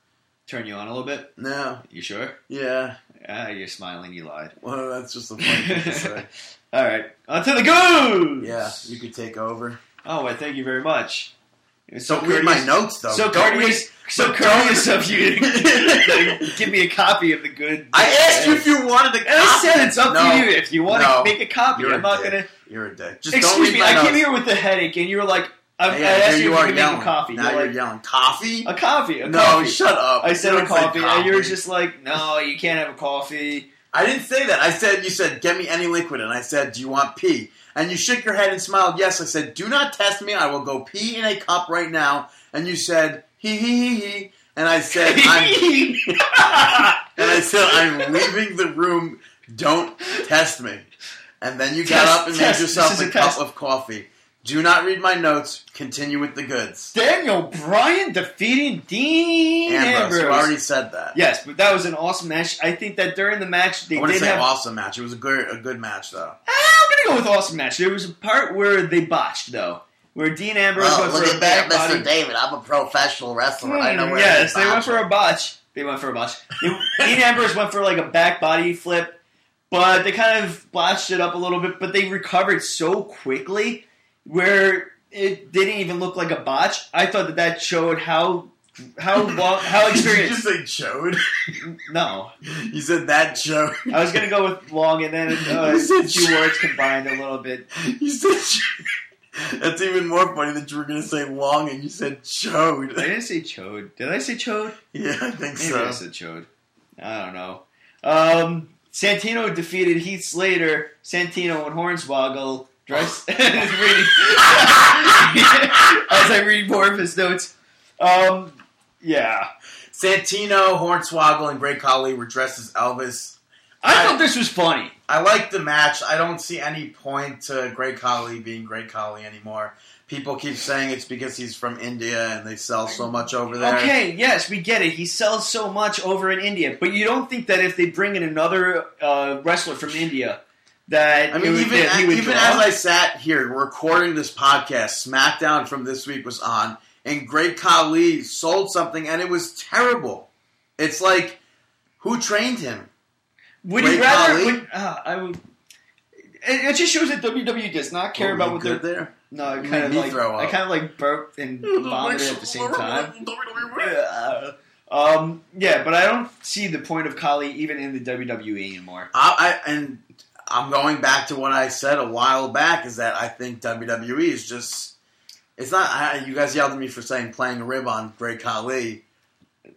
Turn you on a little bit. No, You sure? yeah. Ah, you're smiling. You lied. Well, that's just the funny thing to. All right, on to the goose. Yeah, you could take over. Oh, well, thank you very much. It's Don't read my notes, though. So Don't courteous, so courteous of you to give me a copy of the good. I asked you if you wanted to. And I said it's up No. to you if you want No. to make a copy. I'm a not dick. gonna. You're a dick. Just don't Excuse me, I notes. came here with a headache, and you were like, I, I Yeah, asked you you are yelling. coffee. Now You're you're like, yelling. Coffee? a coffee, a no, coffee. shut up. I said You a don't coffee, and you were just like, no, you can't have a coffee. I didn't say that. I said you said get me any liquid, and I said do you want pee? And you shook your head and smiled. Yes, I said do not test me. I will go pee in a cup right now. And you said hee hee hee hee. And I said I'm and I said I'm leaving the room. Don't test me. And then you got up and test. made yourself a a cup of coffee. Do not read my notes. Continue with the goods. Daniel Bryan defeating Dean Ambrose, Ambrose. you already said that. Yes, but that was an awesome match. I think that during the match they I wouldn't did say have. awesome match. It was a good a good match though. I'm gonna go with awesome match. There was a part where they botched though, where Dean Ambrose went for a back body. David. I'm a professional wrestler. I know Hmm, yes, they went for a botch. They went for a botch. They- Dean Ambrose went for like a back body flip, but they kind of botched it up a little bit. But they recovered so quickly, where it didn't even look like a botch. I thought that that showed how how long how Did you just say chode? No, You said that chode. I was gonna go with long, and then uh, You said few ch- words combined a little bit. You said chode. That's even more funny that you were going to say long and you said chode. I didn't say chode. Did I say chode? Yeah, I think Maybe so. I said chode. I don't know. Um, Santino defeated Heath Slater. Santino and Hornswoggle dress reading as I read more of his notes. Um, yeah, Santino, Hornswoggle, and Great Khali were dressed as Elvis. I, I- thought this was funny. I like the match. I don't see any point to Great Khali being Great Khali anymore. People keep saying it's because he's from India and they sell so much over there. Okay, yes, we get it. He sells so much over in India, but you don't think that if they bring in another uh, wrestler from India, that I mean, would- even would even as I sat here recording this podcast, SmackDown from this week was on, and Great Khali sold something, and it was terrible. It's like, who trained him? Would Great you rather? Would, uh, I would. It, it just shows that WWE does not care Were about what they're. there. No, I kind of like I kind of like burped and vomited at the same time. Um, yeah, but I don't see the point of Khali even in the WWE anymore. I, I and I'm going back to what I said a while back is that I think WWE is just. It's not. I, you guys yelled at me for saying playing a rib on Great Khali.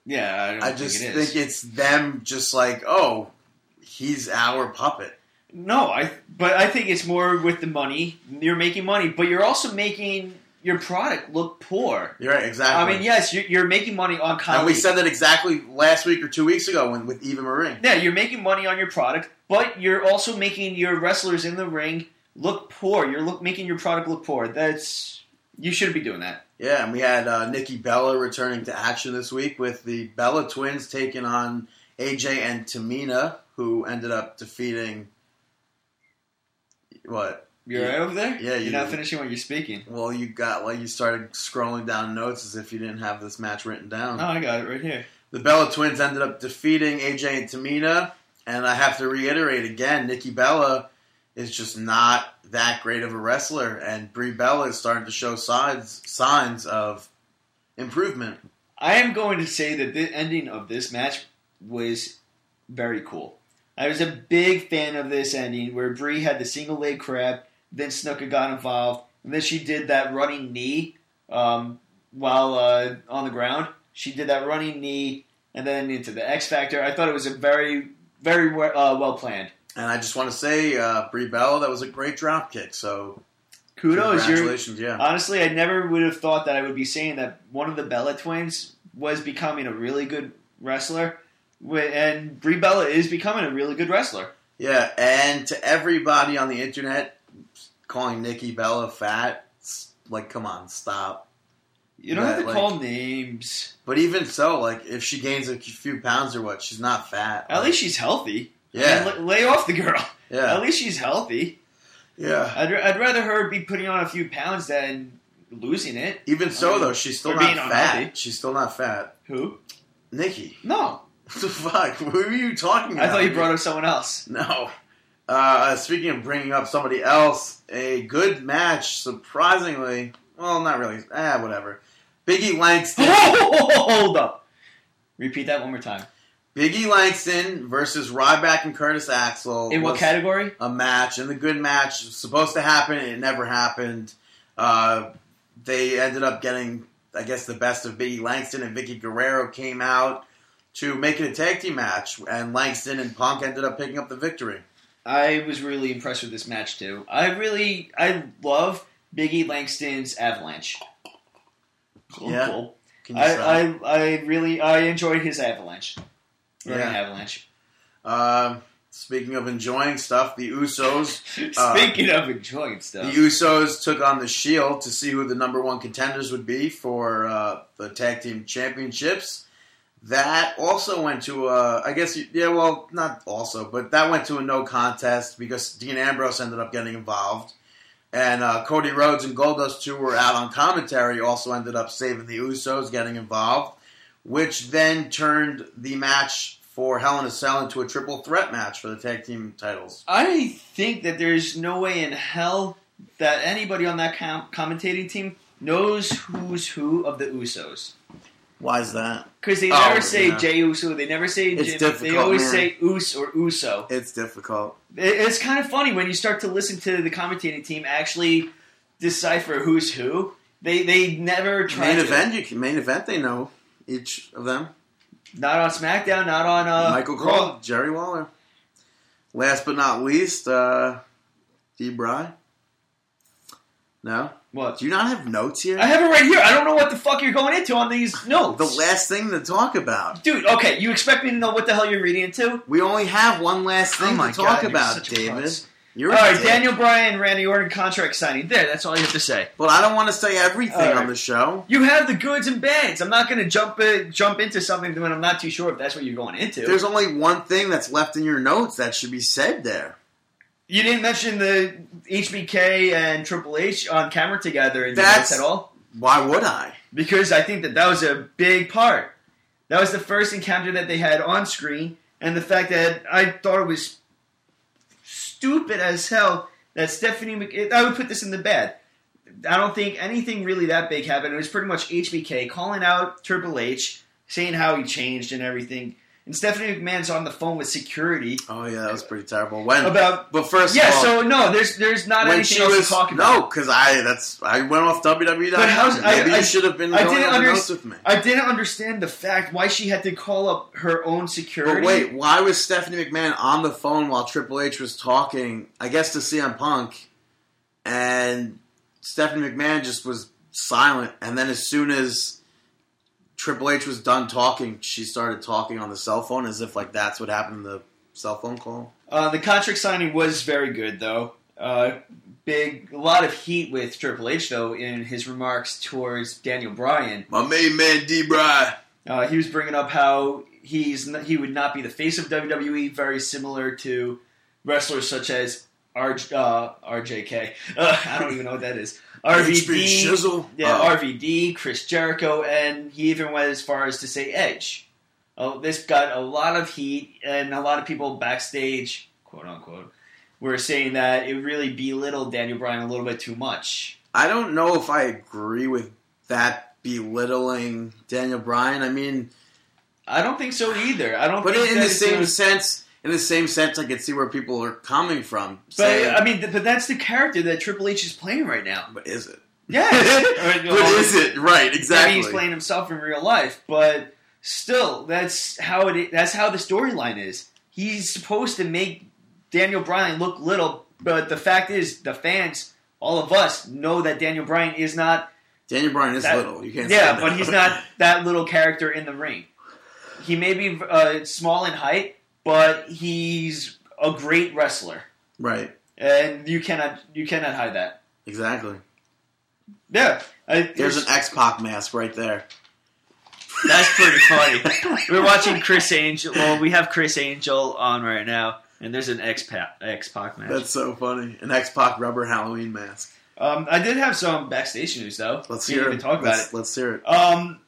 Yeah, I don't I think just it is. think it's them just like, oh, he's our puppet. No, I. But I think it's more with the money. You're making money, but you're also making your product look poor. You're right, exactly. I mean, yes, you're, you're making money on and we said that exactly last week or two weeks ago when with Eva Marie. Yeah, you're making money on your product, but you're also making your wrestlers in the ring look poor. You're look, making your product look poor. That's you shouldn't be doing that. Yeah, and we had uh, Nikki Bella returning to action this week with the Bella twins taking on AJ and Tamina, who ended up defeating what? You're right over there. Yeah, you're you- not finishing what you're speaking. Well, you got like you started scrolling down notes as if you didn't have this match written down. Oh, I got it right here. The Bella twins ended up defeating AJ and Tamina, and I have to reiterate again, Nikki Bella is just not that great of a wrestler, and Brie Bella is starting to show signs signs of improvement. I am going to say that the ending of this match was very cool. I was a big fan of this ending where Brie had the single leg crab, then Snuka got involved, and then she did that running knee um, while uh, on the ground. She did that running knee and then into the X Factor. I thought it was a very, very uh, well planned. And I just want to say, uh, Brie Bella, that was a great drop kick. So Kudos, you're, congratulations, yeah. Honestly, I never would have thought that I would be saying that one of the Bella twins was becoming a really good wrestler, and Brie Bella is becoming a really good wrestler. Yeah, and to everybody on the internet calling Nikki Bella fat, like, come on, stop. You don't have to like- call names. But even so, like, if she gains a few pounds or what, she's not fat. At least she's healthy. Yeah, And la- lay off the girl. yeah, At least she's healthy. yeah. I'd, I'd rather her be putting on a few pounds than losing it. Even so, though, she's still not fat. unhealthy. She's still not fat. Who? Nikki, No. what the fuck? Who are you talking about? I thought you brought up someone else. No. Uh, speaking of bringing up somebody else, a good match, surprisingly. Well, not really. Ah, whatever. Biggie Langston. Hold up. Repeat that one more time. Biggie Langston versus Ryback and Curtis Axel. In what category? A match, and the good match was supposed to happen. It never happened. Uh, they ended up getting, I guess, the best of Biggie Langston, and Vickie Guerrero came out to make it a tag team match, and Langston and Punk ended up picking up the victory. I was really impressed with this match too. I really, I love Biggie Langston's Avalanche. Cool, Yeah. cool. I. I, I really, I enjoyed his Avalanche. Yeah. Avalanche. Um, speaking of enjoying stuff, the Usos, Uh, Speaking of enjoying stuff, the Usos took on the Shield to see who the number one contenders would be for uh, the tag team championships. That also went to, uh, I guess, yeah, well, not also, but that went to a no contest because Dean Ambrose ended up getting involved. And uh, Cody Rhodes and Goldust, who were out on commentary, also ended up saving the Usos, getting involved, which then turned the match for Hell in a Cell into a triple threat match for the tag team titles. I think that there's no way in hell that anybody on that com- commentating team knows who's who of the Usos. Why is that? Because they Oh, never say yeah. Jay Uso, they never say It's Jim. They always man. say Us or Uso. It's difficult. It- It's kind of funny when you start to listen to the commentating team actually decipher who's who. They they never try Main to. event, you can main event. They know each of them. Not on SmackDown, not on uh, Michael. Cole, Jerry Lawler. Last but not least, uh, D. Bry. No, What? do you not have notes here? I have it right here. I don't know what the fuck you're going into on these notes. the last thing to talk about. Dude, okay, you expect me to know what the hell you're reading into? We only have one last thing Oh to talk God, about, David. You're All right, dick. Daniel Bryan, Randy Orton contract signing. There, that's all you have to say. But I don't want to say everything right. on the show. You have the goods and bads. I'm not going to jump uh, jump into something when I'm not too sure if that's what you're going into. There's only one thing that's left in your notes that should be said there. You didn't mention the HBK and Triple H on camera together in the That's- at all Why would I? because I think that that was a big part. That was the first encounter that they had on screen, and the fact that I thought it was stupid as hell that Stephanie. Mc- I would put this in the bed. I don't think anything really that big happened. It was pretty much HBK calling out Triple H, saying how he changed and everything. And Stephanie McMahon's on the phone with security Oh yeah, that was pretty terrible. When about. but first Yeah, of all, so no, there's there's not anything she else was to talk about. no, because I that's I went off WWE. But how's- Maybe I- you should have been I didn't over under- notes with me. I didn't understand the fact why she had to call up her own security. But wait, why was Stephanie McMahon on the phone while Triple H was talking? I guess to CM Punk, and Stephanie McMahon just was silent. And then as soon as Triple H was done talking, she started talking on the cell phone as if like that's what happened in the cell phone call. Uh, the contract signing was very good, though. Uh, big, a lot of heat with Triple H, though, in his remarks towards Daniel Bryan. My main man D. Bry. Uh, he was bringing up how he's n- he would not be the face of WWE, very similar to wrestlers such as R, uh, RJK. Uh, I don't even know what that is. RVD, Shizzle. yeah, Oh. RVD, Chris Jericho, and he even went as far as to say Edge. Oh, this got a lot of heat, and a lot of people backstage, quote unquote, were saying that it really belittled Daniel Bryan a little bit too much. I don't know if I agree with that belittling Daniel Bryan. I mean, I don't think so either. I don't. but in the same sense, in the same sense, I can see where people are coming from. But saying, I mean, th- but that's the character that Triple H is playing right now. but is it? Yeah, But is it right? Maybe Exactly. he's playing himself in real life, but still, that's how it. That's how the storyline is. He's supposed to make Daniel Bryan look little, but the fact is, the fans, all of us, know that Daniel Bryan is not. Daniel Bryan is that- little. You can't. Yeah, say but he's not that little character in the ring. He may be uh, small in height, but he's a great wrestler, right. and you cannot you cannot hide that. Exactly. Yeah, I, There's an X Pac mask right there. That's pretty funny. We're watching Criss Angel. Well, we have Criss Angel on right now, and there's an X Pac X Pac match. That's so funny. An X Pac rubber Halloween mask. Um, I did have some backstage news though. Let's we hear didn't it. even talk about let's, it. Let's hear it. Um,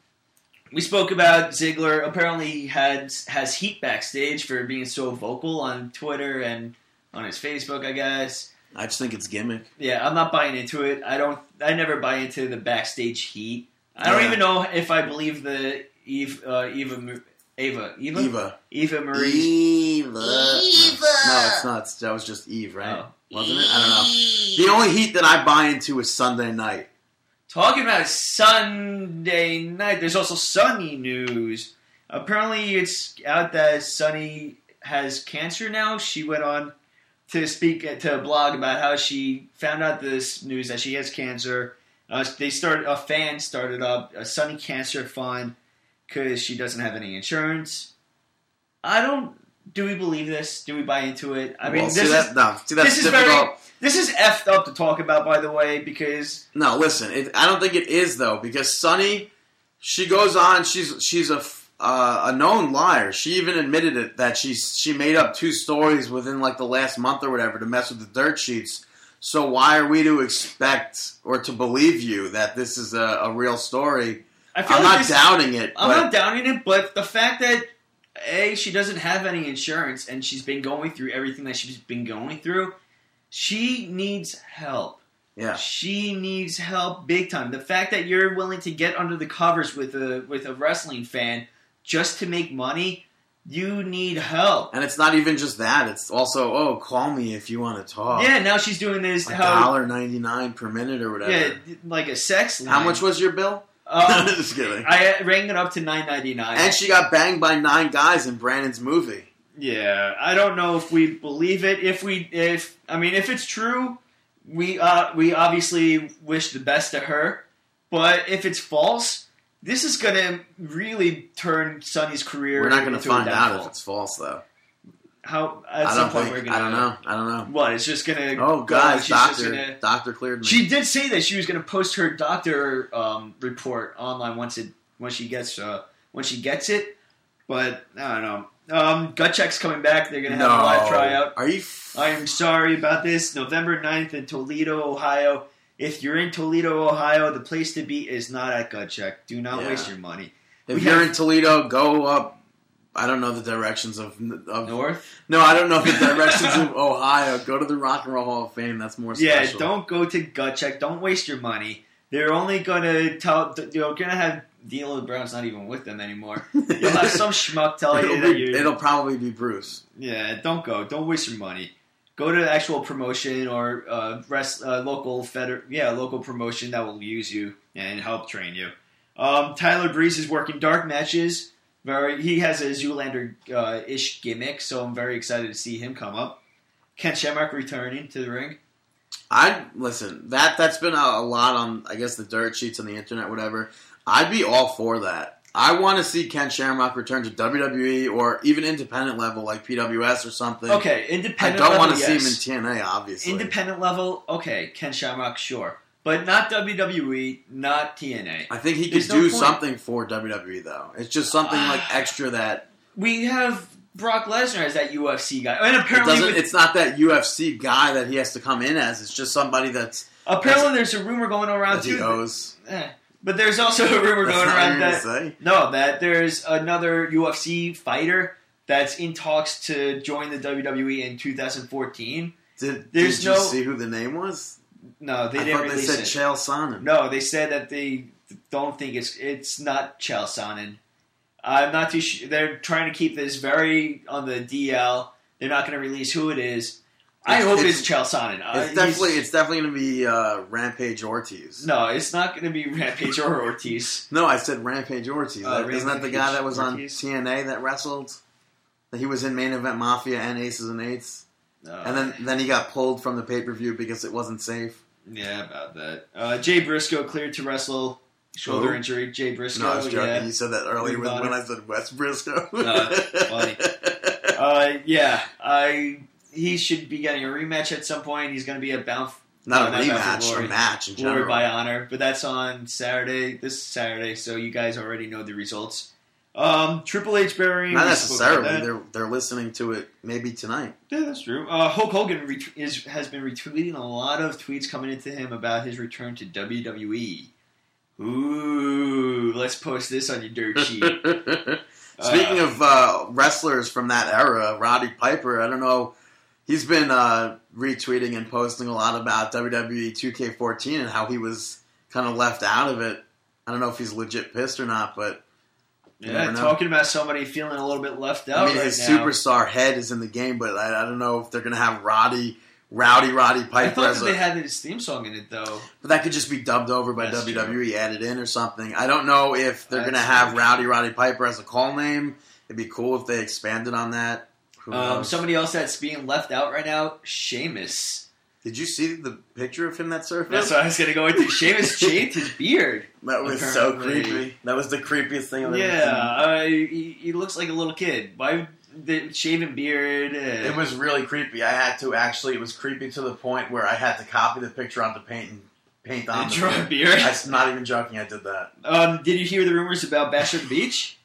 we spoke about Ziggler. Apparently, he had has heat backstage for being so vocal on Twitter and on his Facebook. I guess. I just think it's gimmick. Yeah, I'm not buying into it. I don't. I never buy into the backstage heat. I don't Yeah. even know if I believe the Eve, uh, Eva, Mu- Ava, Eva, Eva. Eva Marie. Eva. No, it's not. That was just Eve, right? Oh. Wasn't it? I don't know. The only heat that I buy into is Sunday night. Talking about Sunday night, there's also Sunny news. Apparently, it's out that Sunny has cancer now. She went on to speak to a blog about how she found out this news that she has cancer. Uh, they started a fan started up a Sunny Cancer Fund because she doesn't have any insurance. I don't. Do we believe this? Do we buy into it? I mean, well, this is that? No, see that's this is difficult. very this is effed up to talk about. By the way, because No, listen. It, I don't think it is though because Sunny, she goes on. She's she's a f- uh, a known liar. She even admitted it that she she made up two stories within like the last month or whatever to mess with the dirt sheets. So why are we to expect or to believe you that this is a, a real story? I feel I'm like not this, doubting it. I'm but not doubting it, but the fact that a she doesn't have any insurance and she's been going through everything that she's been going through, she needs help. yeah, She needs help big time. The fact that you're willing to get under the covers with a with a wrestling fan just to make money, you need help. and it's not even just that. It's also oh, call me if you want to talk. Yeah, now she's doing this a how dollar ninety nine per minute or whatever. yeah, like a sex line. How much was your bill? Um, just kidding. I rang it up to nine ninety nine. And she got banged by nine guys in Brandon's movie. Yeah, I don't know if we believe it. If we, if I mean, if it's true, we uh, we obviously wish the best to her. But if it's false, this is gonna really turn Sunny's career. We're not going to find out if it's false, though. How at I some point think. we're gonna. I don't know. I don't know. What? It's just gonna. Oh, go, guys, she's just doctor, gonna- doctor cleared me. She did say that she was going to post her doctor um, report online once it once she gets uh, when she gets it. But I don't know. Um, Gut check's coming back. They're going to no. have a live tryout. Are you? F- I am sorry about this. November 9th in Toledo, Ohio. If you're in Toledo, Ohio, the place to be is not at Gut Check. Do not Yeah. waste your money. if we you're have- in Toledo, go up. I don't know the directions of, of. North? No, I don't know the directions of Ohio. Go to the Rock and Roll Hall of Fame. That's more Yeah, don't go to Gut Check. Don't waste your money. They're only going to tell. You're going to have D'Lo Brown's not even with them anymore. You'll have some schmuck tell you It'll, that be, you're. it'll probably be Bruce. Yeah, don't go. Don't waste your money. Go to actual promotion or uh, rest, uh, local feder- yeah, local promotion that will use you and help train you. Um, Tyler Breeze is working dark matches. Very, he has a Zoolander uh, ish gimmick, so I'm very excited to see him come up. Ken Shamrock returning to the ring. I listen. That that's been a, a lot on I guess the dirt sheets on the internet, whatever. I'd be all for that. I want to see Ken Shamrock return to WWE or even independent level like PWS or something. Okay, independent. Level I don't want to see him in TNA, obviously. Independent level, okay, Ken Shamrock, sure, but not WWE, not TNA. I think he could no do point. something for WWE though. It's just something like ah. extra that We have Brock Lesnar as that UFC guy, and apparently, doesn't. It's not that UFC guy that he has to come in as. It's just somebody that's apparently there's a rumor going around that he too. owes. Eh, But there's also a rumor going around that say. no, that there's another UFC fighter that's in talks to join the WWE in 2014. Did, There's did you no- see who the name was? No, they I didn't thought they said it. Chael Sonnen. No, they said that they don't think it's it's not Chael Sonnen. I'm not too sure. They're trying to keep this very on the DL. They're not going to release who it is. I It's- hope it's- it's, Chael Sonnen. Uh, It's definitely it's definitely going to be uh, Rampage Ortiz. no. It's not going to be Rampage or Ortiz. No, I said Rampage Ortiz. Uh, Isn't that the guy that was on TNA that wrestled? That he was in main event Mafia and Aces and Eights, No. and then then he got pulled from the pay per view because it wasn't safe. yeah, about that. Uh, Jay Briscoe cleared to wrestle. Shoulder Who? injury. Jay Briscoe. No, I was joking. yeah. You said that earlier when, I said West Briscoe. No, funny. Uh, yeah, I he should be getting a rematch at some point. He's going to be a bound Not No, a not rematch, a match in Glory general. by Honor, but that's on Saturday, this Saturday, so you guys already know the results. Um, Triple H burying Not we spoke about necessarily. They're they're listening to it maybe tonight. Yeah, that's true. Uh, Hulk Hogan ret- is has been retweeting a lot of tweets coming into him about his return to WWE. Ooh, let's post this on your dirt sheet. Speaking Uh, of uh, wrestlers from that era, Roddy Piper, I don't know, he's been uh, retweeting and posting a lot about WWE 2K14 and how he was kind of left out of it. I don't know if he's legit pissed or not, but yeah, talking about somebody feeling a little bit left out I mean, right his now. superstar head is in the game, but I, I don't know if they're going to have Roddy, Rowdy Roddy Piper. I thought that they had his theme song in it though. but that could just be dubbed over by That's WWE, added in or something. I don't know if they're going to have true. Rowdy Roddy Piper as a call name. It'd be cool if they expanded on that. Um, somebody else that's being left out right now, Sheamus. Did you see the picture of him that surfaced? That's what I was gonna go into. Sheamus shaved his beard. that was so creepy. That was the creepiest thing I've ever Yeah, seen. uh, he, he looks like a little kid. Why the shaven beard? Uh, It was really creepy. I had to actually. It was creepy to the point where I had to copy the picture onto paint and paint on the beard. beard. I'm not even joking. I did that. Um, did you hear the rumors about Bash at the Beach?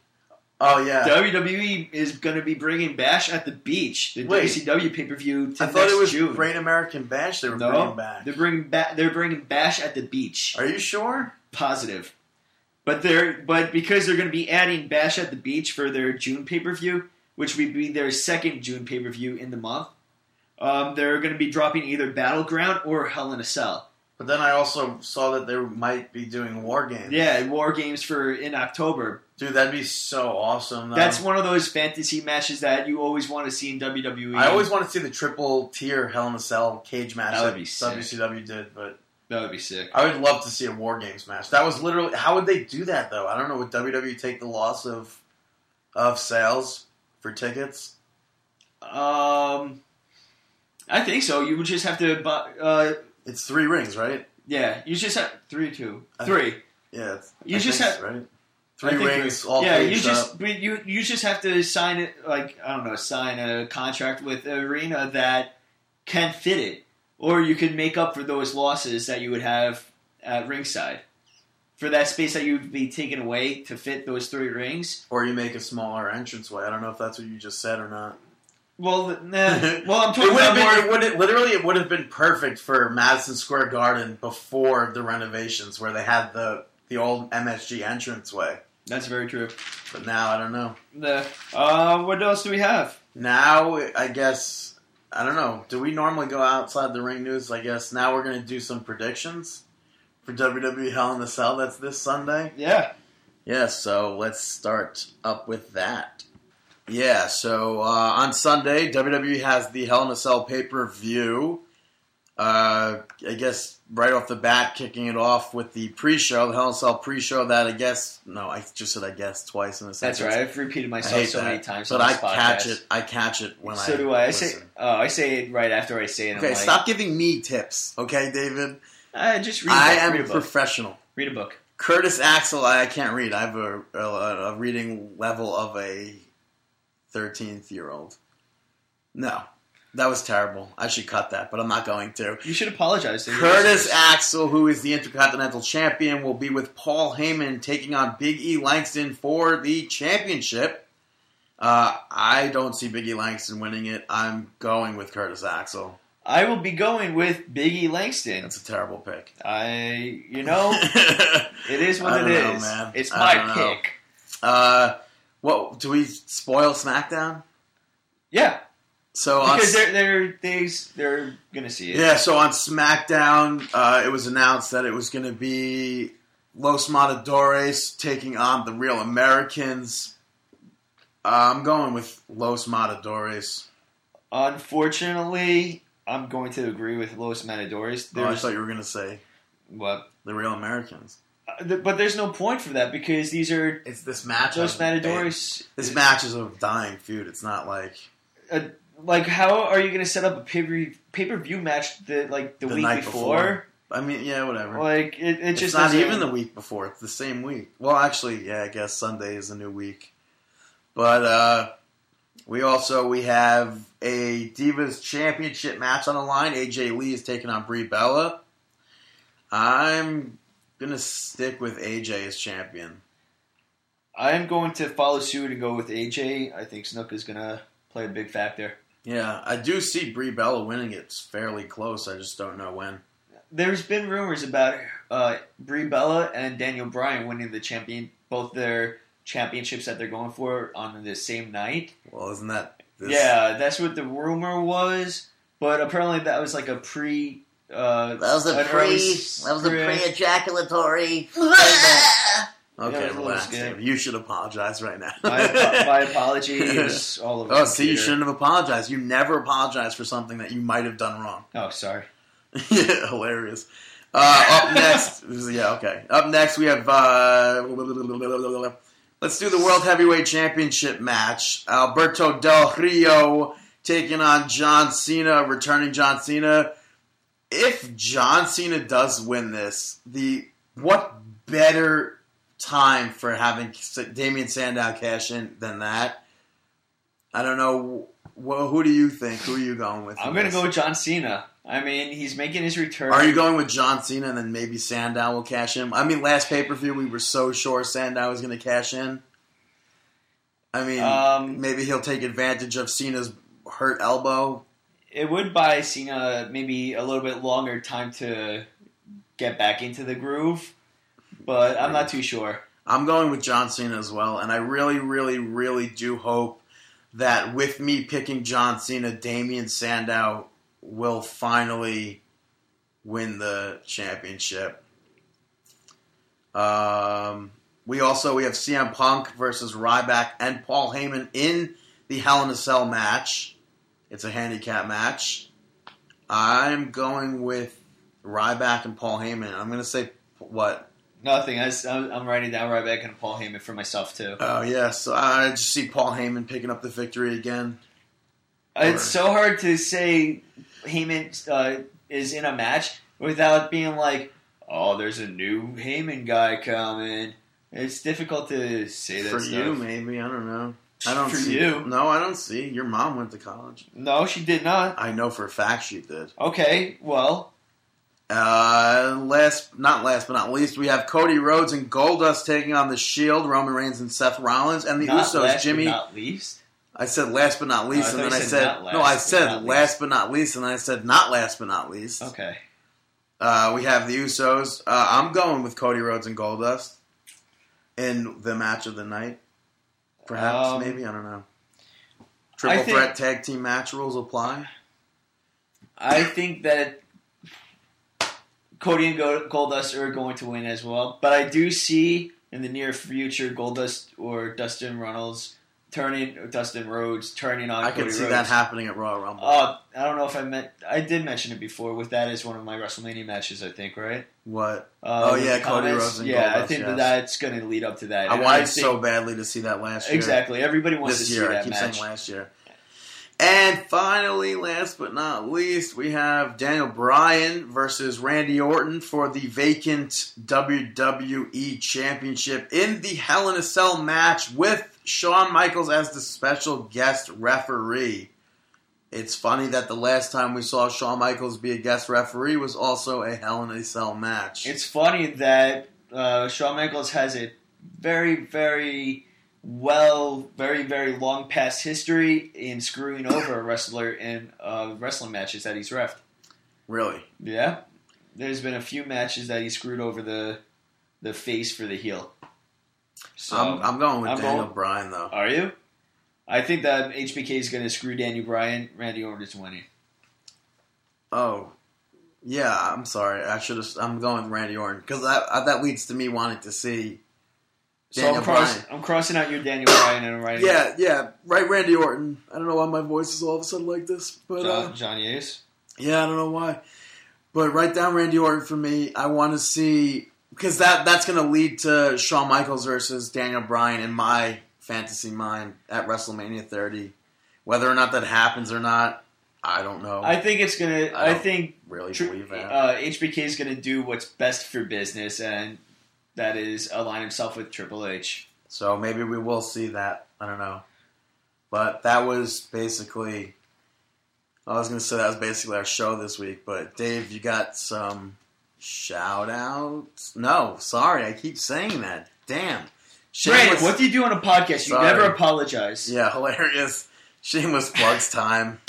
Oh yeah. WWE is going to be bringing Bash at the Beach, the Wait. WCW pay per view. I thought it was June. Great American Bash. They were No, bringing back. they're bringing ba- They're bringing Bash at the Beach. Are you sure? Positive, but they're but because they're going to be adding Bash at the Beach for their June pay per view, which would be their second June pay per view in the month. Um, they're going to be dropping either Battleground or Hell in a Cell. But then I also saw that they might be doing War Games. Yeah, War Games for in October. Dude, that'd be so awesome. though. That's one of those fantasy matches that you always want to see in WWE. I always want to see the triple tier Hell in a Cell cage match That would that sick. WCW did, but that would be sick. I would love to see a War Games match. That was literally how would they do that though? I don't know. Would WWE take the loss of of sales for tickets? Um, I think so. You would just have to buy. Uh, It's three rings, right? yeah, you just have three, two, three. I- Yeah, You I just have- right three rings, three. all yeah. You just up. but you you just have to sign it like I don't know, sign a contract with the arena that can fit it, or you could make up for those losses that you would have at ringside. For that space that you'd be taken away to fit those three rings, or you make a smaller entranceway. I don't know if that's what you just said or not. well, nah, well, I'm It talking would about been. more. It would have, literally. It would have been perfect for Madison Square Garden before the renovations, where they had the the old MSG entranceway. That's very true. But now I don't know. The, uh, what else do we have? Now I guess I don't know. Do we normally go outside the ring news? I guess now we're gonna do some predictions for WWE Hell in the Cell. That's this Sunday. Yeah. Yeah, so let's start up with that. Yeah, so uh, on Sunday, WWE has the Hell in a Cell pay per view. Uh, I guess right off the bat, kicking it off with the pre show, the Hell in a Cell pre show. That I guess, no, I just said I guess twice in a That's right. I've repeated myself so that. many times. but I podcast. catch it. I catch it when I. So do I. I say. Oh, I say it right after I say it. I'm Okay, like, stop giving me tips, okay, David? Uh, just read. A I book, I am read a professional. read a book. Curtis Axel, I can't read. I have a, a, a reading level of a 13th year old. No, that was terrible. I should cut that, but I'm not going to. You should apologize. To Curtis. Axel, who is the Intercontinental Champion, will be with Paul Heyman taking on Big E Langston for the championship. Uh, I don't see Big E Langston winning it. I'm going with Curtis Axel. I will be going with Biggie Langston. That's a terrible pick. I, you know, it is what it know, is. man. It's my pick. uh, what do we spoil SmackDown? Yeah, So on because they're they're they, they're gonna see it. Yeah, so on SmackDown, uh, it was announced that it was going to be Los Matadores taking on the Real Americans. Uh, I'm going with Los Matadores. Unfortunately, I'm going to agree with Los Matadores. Oh, I thought you were going to say what, the Real Americans. Uh, th- but there's no point for that because these are It's this match. Los Matadores. This match is a dying feud. It's not like like how are you going to set up a pay per view match that like the, The week night before? before. I mean, yeah, whatever. Like it, it it's just not even the week before. It's the same week. Well, actually, yeah, I guess Sunday is a new week. But uh, We also we have a Divas Championship match on the line. AJ Lee is taking on Brie Bella. I'm gonna stick with AJ as champion. I'm going to follow suit and go with AJ. I think Snook is going to play a big factor. Yeah, I do see Brie Bella winning. It's fairly close. I just don't know when. There's been rumors about uh, Brie Bella and Daniel Bryan winning the champion, both their championships that they're going for on the same night. Well, isn't that? This? Yeah, that's what the rumor was. But apparently, that was like a pre. Uh, That was a pre. That was a pre-ejaculatory. Okay, Yeah, it was a little relax. You should apologize right now. My, my apology is all over. oh, see, you shouldn't have apologized. You never apologize for something that you might have done wrong. Oh, sorry. yeah, hilarious. Uh, up next, yeah, okay. Up next, we have. Uh, let's do the World Heavyweight Championship match. Alberto Del Rio taking on John Cena, returning John Cena. If John Cena does win this, the what better time for having Damien Sandow cash in than that? I don't know. Well, who do you think? Who are you going with? I'm going to go with John Cena. I mean, he's making his return. Are you going with John Cena and then maybe Sandow will cash in? I mean, last pay per view we were so sure Sandow was going to cash in. I mean, Um, maybe he'll take advantage of Cena's hurt elbow. It would buy Cena maybe a little bit longer time to get back into the groove, but I'm not too sure. I'm going with John Cena as well, and I really, really, really do hope that with me picking John Cena, Damien Sandow will finally win the championship. Um, we also we have CM Punk versus Ryback and Paul Heyman in the Hell in a Cell match. It's a handicap match. I'm going with Ryback and Paul Heyman. I'm going to say what Nothing. I, am I'm writing down Ryback and Paul Heyman for myself too. Oh yeah, so I just see Paul Heyman picking up the victory again. It's so hard to say Heyman uh, is in a match without being like, "Oh, there's a new Heyman guy coming." It's difficult to say that For stuff. you, maybe I don't know. I don't For see. you. No, I don't see. Your mom went to college. No, she did not. I know for a fact she did. Okay, well, Uh, last, not last but not least, we have Cody Rhodes and Goldust taking on the Shield, Roman Reigns and Seth Rollins, and the not Usos. last Jimmy, but not least. I said last but not least, Oh, and then I said last no, I said last but not least, and then I said not last but not least. Okay. Uh, we have the Usos. Uh, I'm going with Cody Rhodes and Goldust in the match of the night. Perhaps, Um, maybe I don't know. Triple think- threat tag team match rules apply. I think that Cody and Go- Goldust are going to win as well, but I do see in the near future Goldust or Dustin Runnels turning, Dustin Rhodes turning on. I Cody could see Rhodes. that happening at Royal Rumble. Uh, I don't know if I meant. I did mention it before. With that as one of my WrestleMania matches, I think, right? what? Uh, Oh, yeah, Cody. Rhodes and Yeah, I think yes. that that's going to lead up to that. I And wanted think- so badly to see that last year. Exactly. Everybody wants This to year, see I that keep match. saying last year. And finally, last but not least, we have Daniel Bryan versus Randy Orton for the vacant WWE Championship in the Hell in a Cell match with Shawn Michaels as the special guest referee. It's funny that the last time we saw Shawn Michaels be a guest referee was also a Hell in a Cell match. It's funny that uh, Shawn Michaels has a very, very well, very, very long past history in screwing over a wrestler in uh, wrestling matches that he's refed. really. Yeah, there's been a few matches that he screwed over the the face for the heel. So, I'm, I'm going with I'm Daniel going- Bryan, though. are you? I think that HBK is going to screw Daniel Bryan. Randy Orton is winning. Oh, yeah. I'm sorry. I should have. I'm going with Randy Orton because that uh, that leads to me wanting to see. So I'm, cross, Bryan. I'm crossing out your Daniel Bryan and I'm writing Yeah, yeah. Right, Randy Orton. I don't know why my voice is all of a sudden like this, but uh, John, Johnny Ace. yeah, I don't know why. But write down Randy Orton for me. I want to see because that that's going to lead to Shawn Michaels versus Daniel Bryan in my fantasy mind at WrestleMania 30. Whether or not that happens or not, I don't know. I think it's gonna. I I, think really Tr- believe that. uh, HBK is gonna do what's best for business, and that is align himself with Triple H. so maybe we will see that. I don't know. But that was basically. I was going to say that was basically our show this week. But Dave, you got some shout outs? No, sorry, I keep saying that. Damn. Brandon, Shameless- what do you do on a podcast? You Sorry. never apologize. Yeah, hilarious. Shameless plugs time.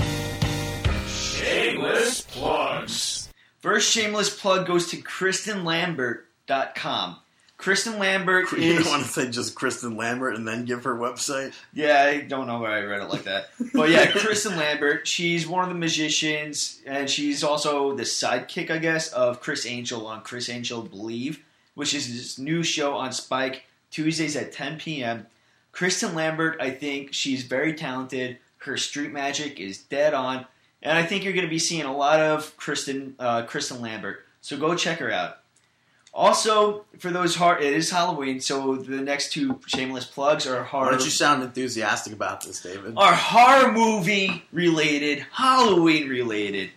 Shameless plugs. First shameless plug goes to KristenLambert.com. Kristen Lambert You is don't want to say just Kristen Lambert and then give her website. Yeah, I don't know why I read it like that. But yeah, Kristen Lambert, she's one of the musicians, and she's also the sidekick, I guess, of Criss Angel on Criss Angel Believe, which is his new show on Spike, Tuesdays at 10 p.m. Kristen Lambert, I think she's very talented. Her street magic is dead on, and I think you're going to be seeing a lot of Kristen uh, Kristen Lambert. So go check her out. Also, for those hard, it is Halloween, so the next two shameless plugs are Why horror. don't you sound enthusiastic about this, David? are horror movie related, Halloween related.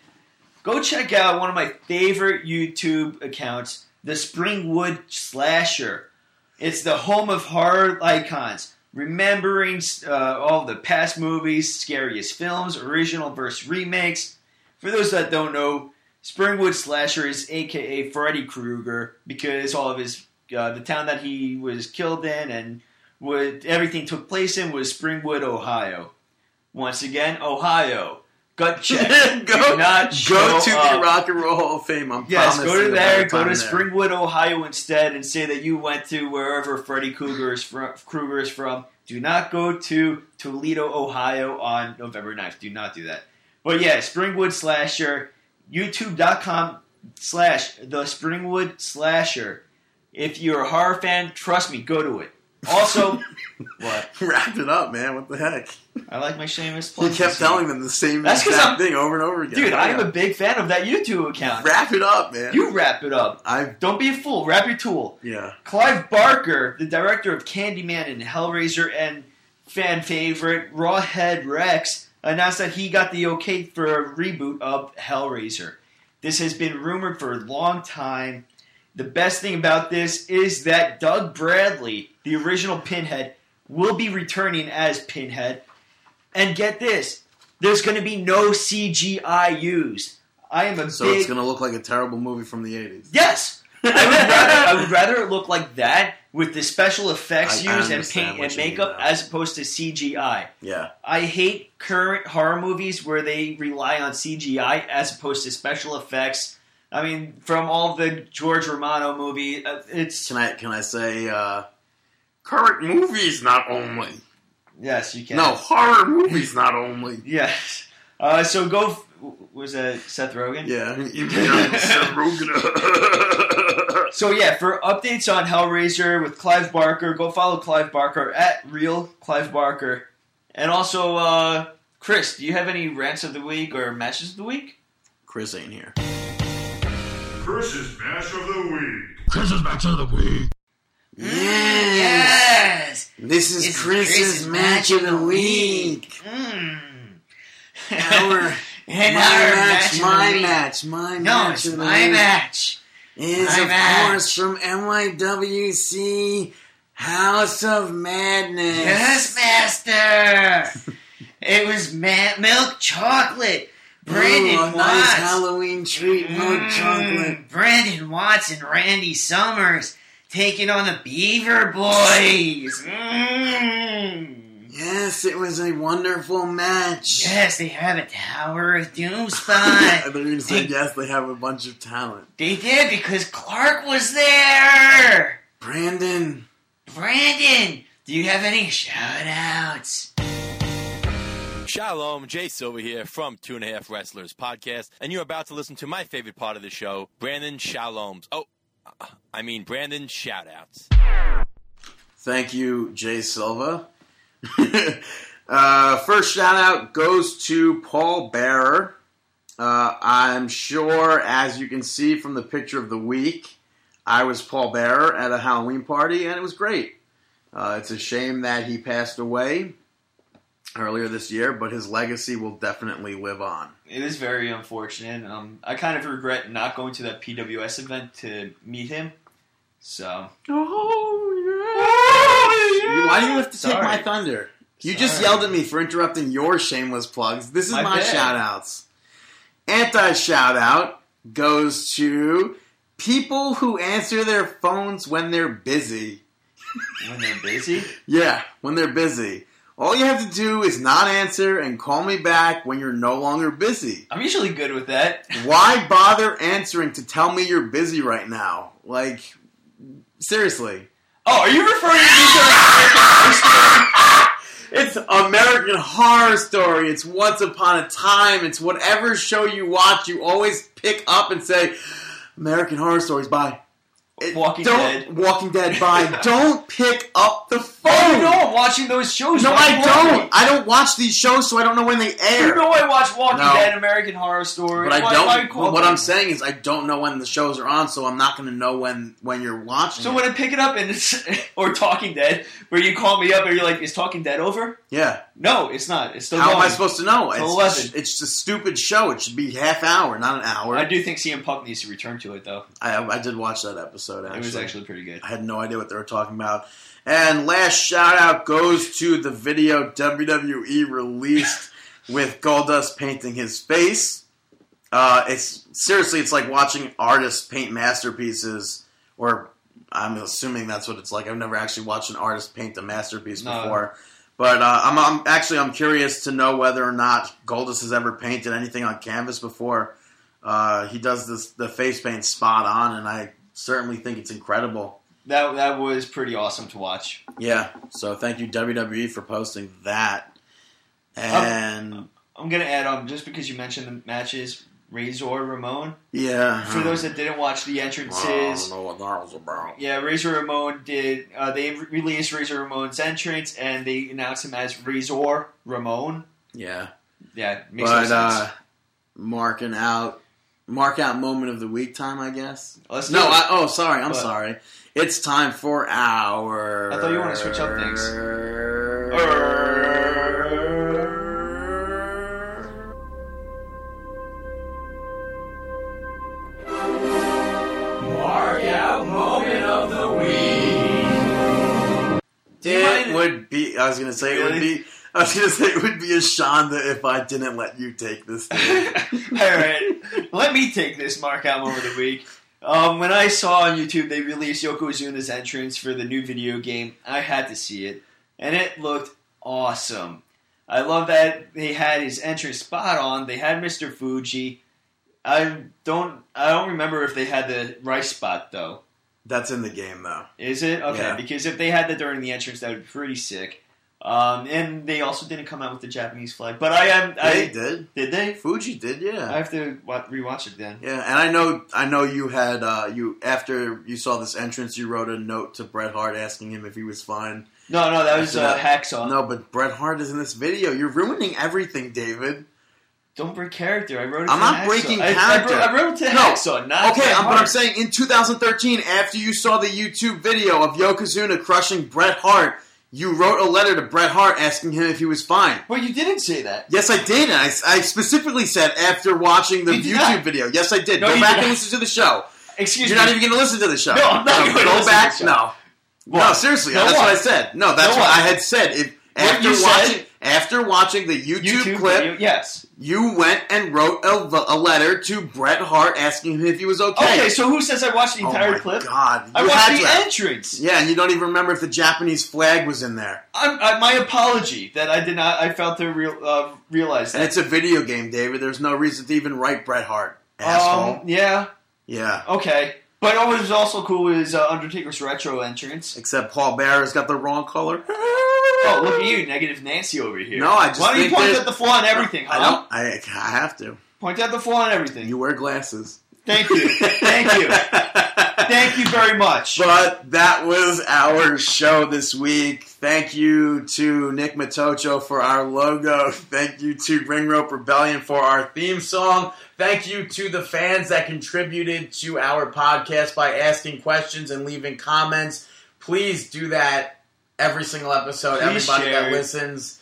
Go check out one of my favorite YouTube accounts, the Springwood Slasher. It's the home of horror icons, remembering uh, all the past movies, scariest films, original versus remakes. For those that don't know, Springwood Slasher is AKA Freddy Krueger because all of his uh, the town that he was killed in and what everything took place in was Springwood, Ohio. Once again, Ohio. Gut check. go Do not go to up. the Rock and Roll Hall of Fame. I'm Yes, go to there. Go to there. Springwood, Ohio instead, and say that you went to wherever Freddy Krueger is from. Krueger is from. Do not go to Toledo, Ohio on November 9th. Do not do that. But yeah, Springwood Slasher, YouTube.com slash the Springwood Slasher. If you're a horror fan, trust me, go to it. Also, what? Wrap it up, man. What the heck? I like my shameless He kept telling them the same That's exact thing over and over again. Dude, I am a big fan of that YouTube account. Wrap it up, man. You wrap it up. I Don't be a fool. Wrap your tool. yeah. Clive Barker, the director of Candyman and Hellraiser and fan favorite Rawhead Rex, announced that he got the okay for a reboot of Hellraiser. This has been rumored for a long time. The best thing about this is that Doug Bradley, the original Pinhead, will be returning as Pinhead. And get this, there's going to be no CGI used. I am a So big it's gonna look like a terrible movie from the '80s. Yes, I would rather I would rather it look like that with the special effects I- I used and paint and makeup as opposed to CGI. Yeah. I hate current horror movies where they rely on CGI as opposed to special effects. I mean, from all the George Romano movie, uh, it's Can I can I say uh, current movies not only? yes, you can. No horror movies not only. yes. Uh, so go. f- Was that Seth Rogen? Yeah. Seth Rogen. So yeah, for updates on Hellraiser with Clive Barker, go follow Clive Barker at real Clive Barker, and also uh, Chris. Do you have any rants of the week or matches of the week? Chris ain't here. Chris's match of the week. Chris's match of the week. Yes. This is This Chris's, Chris's match of the week. Mm. Our, And my our match, match my week. match, my No, match it's of the my match. Is my of match. course from NYWC House of Madness. Yes, master. it was ma- milk chocolate. Brandon Ooh, a Watts. nice Halloween treat, milk Mm, chocolate. Brandon Watts and Randy Summers taking on the Beaver Boys. Mm. Yes, it was a wonderful match. Yes, they have a Tower of Doom I spot. thought you were going to say yes. They have a bunch of talent. they did because Clark was there. Brandon, Brandon, do you have any shout outs? Shalom, Jay Silver here from Two and a Half Wrestlers podcast, and you're about to listen to my favorite part of the show, Brandon Shalom's. Oh, I mean Brandon shoutouts. thank you, Jay Silva. uh, first shout out goes to Paul Bearer. Uh, I'm sure, as you can see from the picture of the week, I was Paul Bearer at a Halloween party, and it was great. Uh, it's a shame that he passed away earlier this year, but his legacy will definitely live on. It is very unfortunate. Um, I kind of regret not going to that PWS event to meet him. So Why do you have to take my thunder? You just yelled at me for interrupting your shameless plugs. This is My my, bad. shout outs. Anti shout out goes to people who answer their phones when they're busy. When they're busy. Yeah, when they're busy. All you have to do is not answer and call me back when you're no longer busy. I'm usually good with that. Why bother answering to tell me you're busy right now? Like, seriously. Oh, are you referring to American Horror Story? It's American Horror Story. It's Once Upon a Time. It's whatever show you watch. You always pick up and say, American Horror Stories. Bye. Walking don't, Dead. Walking Dead. Bye. don't pick up the phone. Oh, you know I'm watching those shows. no, I don't. I don't watch these shows, so I don't know when they air. You know I watch Walking No. Dead, American Horror Story. but I don't. call what? I'm saying is, I don't know when the shows are on, so I'm not going to know when when you're watching. So it. when I pick it up and it's or Talking Dead, where you call me up and you're like, "Is Talking Dead over?" yeah. No, it's not. It's still How going. am I supposed to know? It's, 11. it's a stupid show. It should be half hour, not an hour. I do think CM Punk needs to return to it though. I, I did watch that episode. Actually, It was actually pretty good. I had no idea what they were talking about. And last shout out goes to the video WWE released with Goldust painting his face. Uh, it's seriously, it's like watching artists paint masterpieces, or I'm assuming that's what it's like. I've never actually watched an artist paint a masterpiece No. before. But uh, I'm, I'm actually I'm curious to know whether or not Goldust has ever painted anything on canvas before. Uh, he does this the face paint spot on, and I certainly think it's incredible. That that was pretty awesome to watch. Yeah. So thank you WWE for posting that. And I'm gonna add on just because you mentioned the matches. Razor Ramon. yeah. For those that didn't watch the I entrances, don't know what that was about. yeah, Razor Ramon did. Uh, they released Razor Ramon's entrance and they announced him as Razor Ramon. Yeah. Yeah, makes no But sense. uh marking out mark out moment of the week time, I guess. Oh, Let's No. I, oh sorry, I'm What? sorry. It's time for our I thought you wanted to switch up things. Mark out moment of the week. It would be I was gonna say it would be I was gonna say it would be a Shonda if I didn't let you take this. All right, let me take this mark out of the week. Um, when I saw on YouTube they released Yokozuna's entrance for the new video game, I had to see it, and it looked awesome. I love that they had his entrance spot on. They had Mr. Fuji. I don't. I don't remember if they had the rice spot though. That's in the game though. Is it okay? Yeah. Because if they had that during the entrance, that would be pretty sick. Um, and they also didn't come out with the Japanese flag, but I am. They I did. did they? Fuji did, yeah. I have to wa- rewatch it then. Yeah, and I know, I know you had uh, you after you saw this entrance, you wrote a note to Bret Hart asking him if he was fine. No, no, that was After uh, Hacksaw. No, but Bret Hart is in this video. You're ruining everything, David. Don't break character. I wrote it. I'm not Hacksaw. breaking I, I character. wrote, I wrote it to No. Hacksaw, not Okay, I'm, but I'm saying in 2013, after you saw the YouTube video of Yokozuna crushing Bret Hart, you wrote a letter to Bret Hart asking him if he was fine. But you didn't say that. Yes, I did. I, I specifically said after watching the You YouTube video. Yes, I did. No, Go back and listen to the show. Excuse You're me. not even going to listen to the show. No, I'm not going to Go back. the show. No. No, seriously, No, that's what? what I said. No, that's No, what what? I had said. If after watching said- after watching the YouTube, YouTube clip, video, yes. you went and wrote a, a letter to Bret Hart asking him if he was okay. Okay, so who says I watched the oh entire my clip? God, I you watched had the to have. entrance. Yeah, and you don't even remember if the Japanese flag was in there. I'm, I, my apology that I did not. I failed to real, uh, realize And it's a video game, David. There's no reason to even write Bret Hart. Asshole. Um, yeah. yeah. Okay. But what was also cool is uh, Undertaker's retro entrance. Except Paul Bearer's got the wrong color. Oh, look at you, negative Nancy over here. No, I just Why don't you point out the flaw in everything, I don't. I, I have to. Point out the flaw in everything. You wear glasses. Thank you. Thank you. Thank you very much. But that was our show this week. Thank you to Nick Matocho for our logo. Thank you to Ring Rope Rebellion for our theme song. Thank you to the fans that contributed to our podcast by asking questions and leaving comments. Please do that every single episode. Please Everybody share that listens.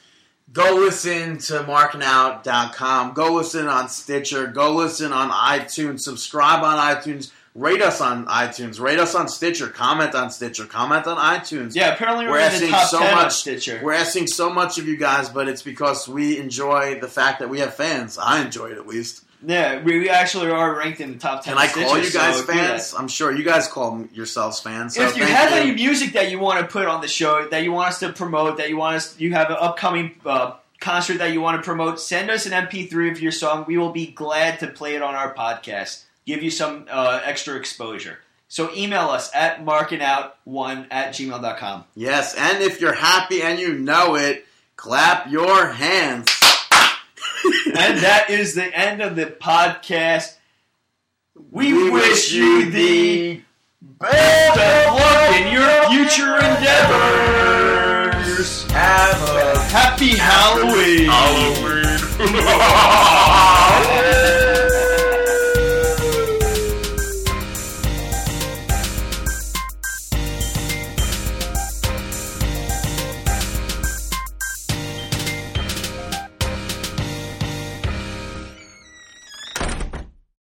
Go listen to markingout.com. Go listen on Stitcher. Go listen on iTunes. Subscribe on iTunes. Rate us on iTunes. Rate us on Stitcher. Comment on Stitcher. Comment on iTunes. Yeah, apparently we're, We're asking so 10 on much- Stitcher. We're asking so much of you guys, but it's because we enjoy the fact that we have fans. I enjoy it at least. Yeah, we, we actually are ranked in the top 10 Can I call you guys so fans? I'm sure you guys call yourselves fans. So if you have any music that you want to put on the show, that you want us to promote, that you want us, you have an upcoming uh, concert that you want to promote, send us an MP3 of your song. We will be glad to play it on our podcast, give you some uh, extra exposure. So email us at markingout1 at gmail.com. Yes, and if you're happy and you know it, clap your hands. And that is the end of the podcast. We, wish you the best of luck in your future endeavors. Have a Happy Halloween. Halloween.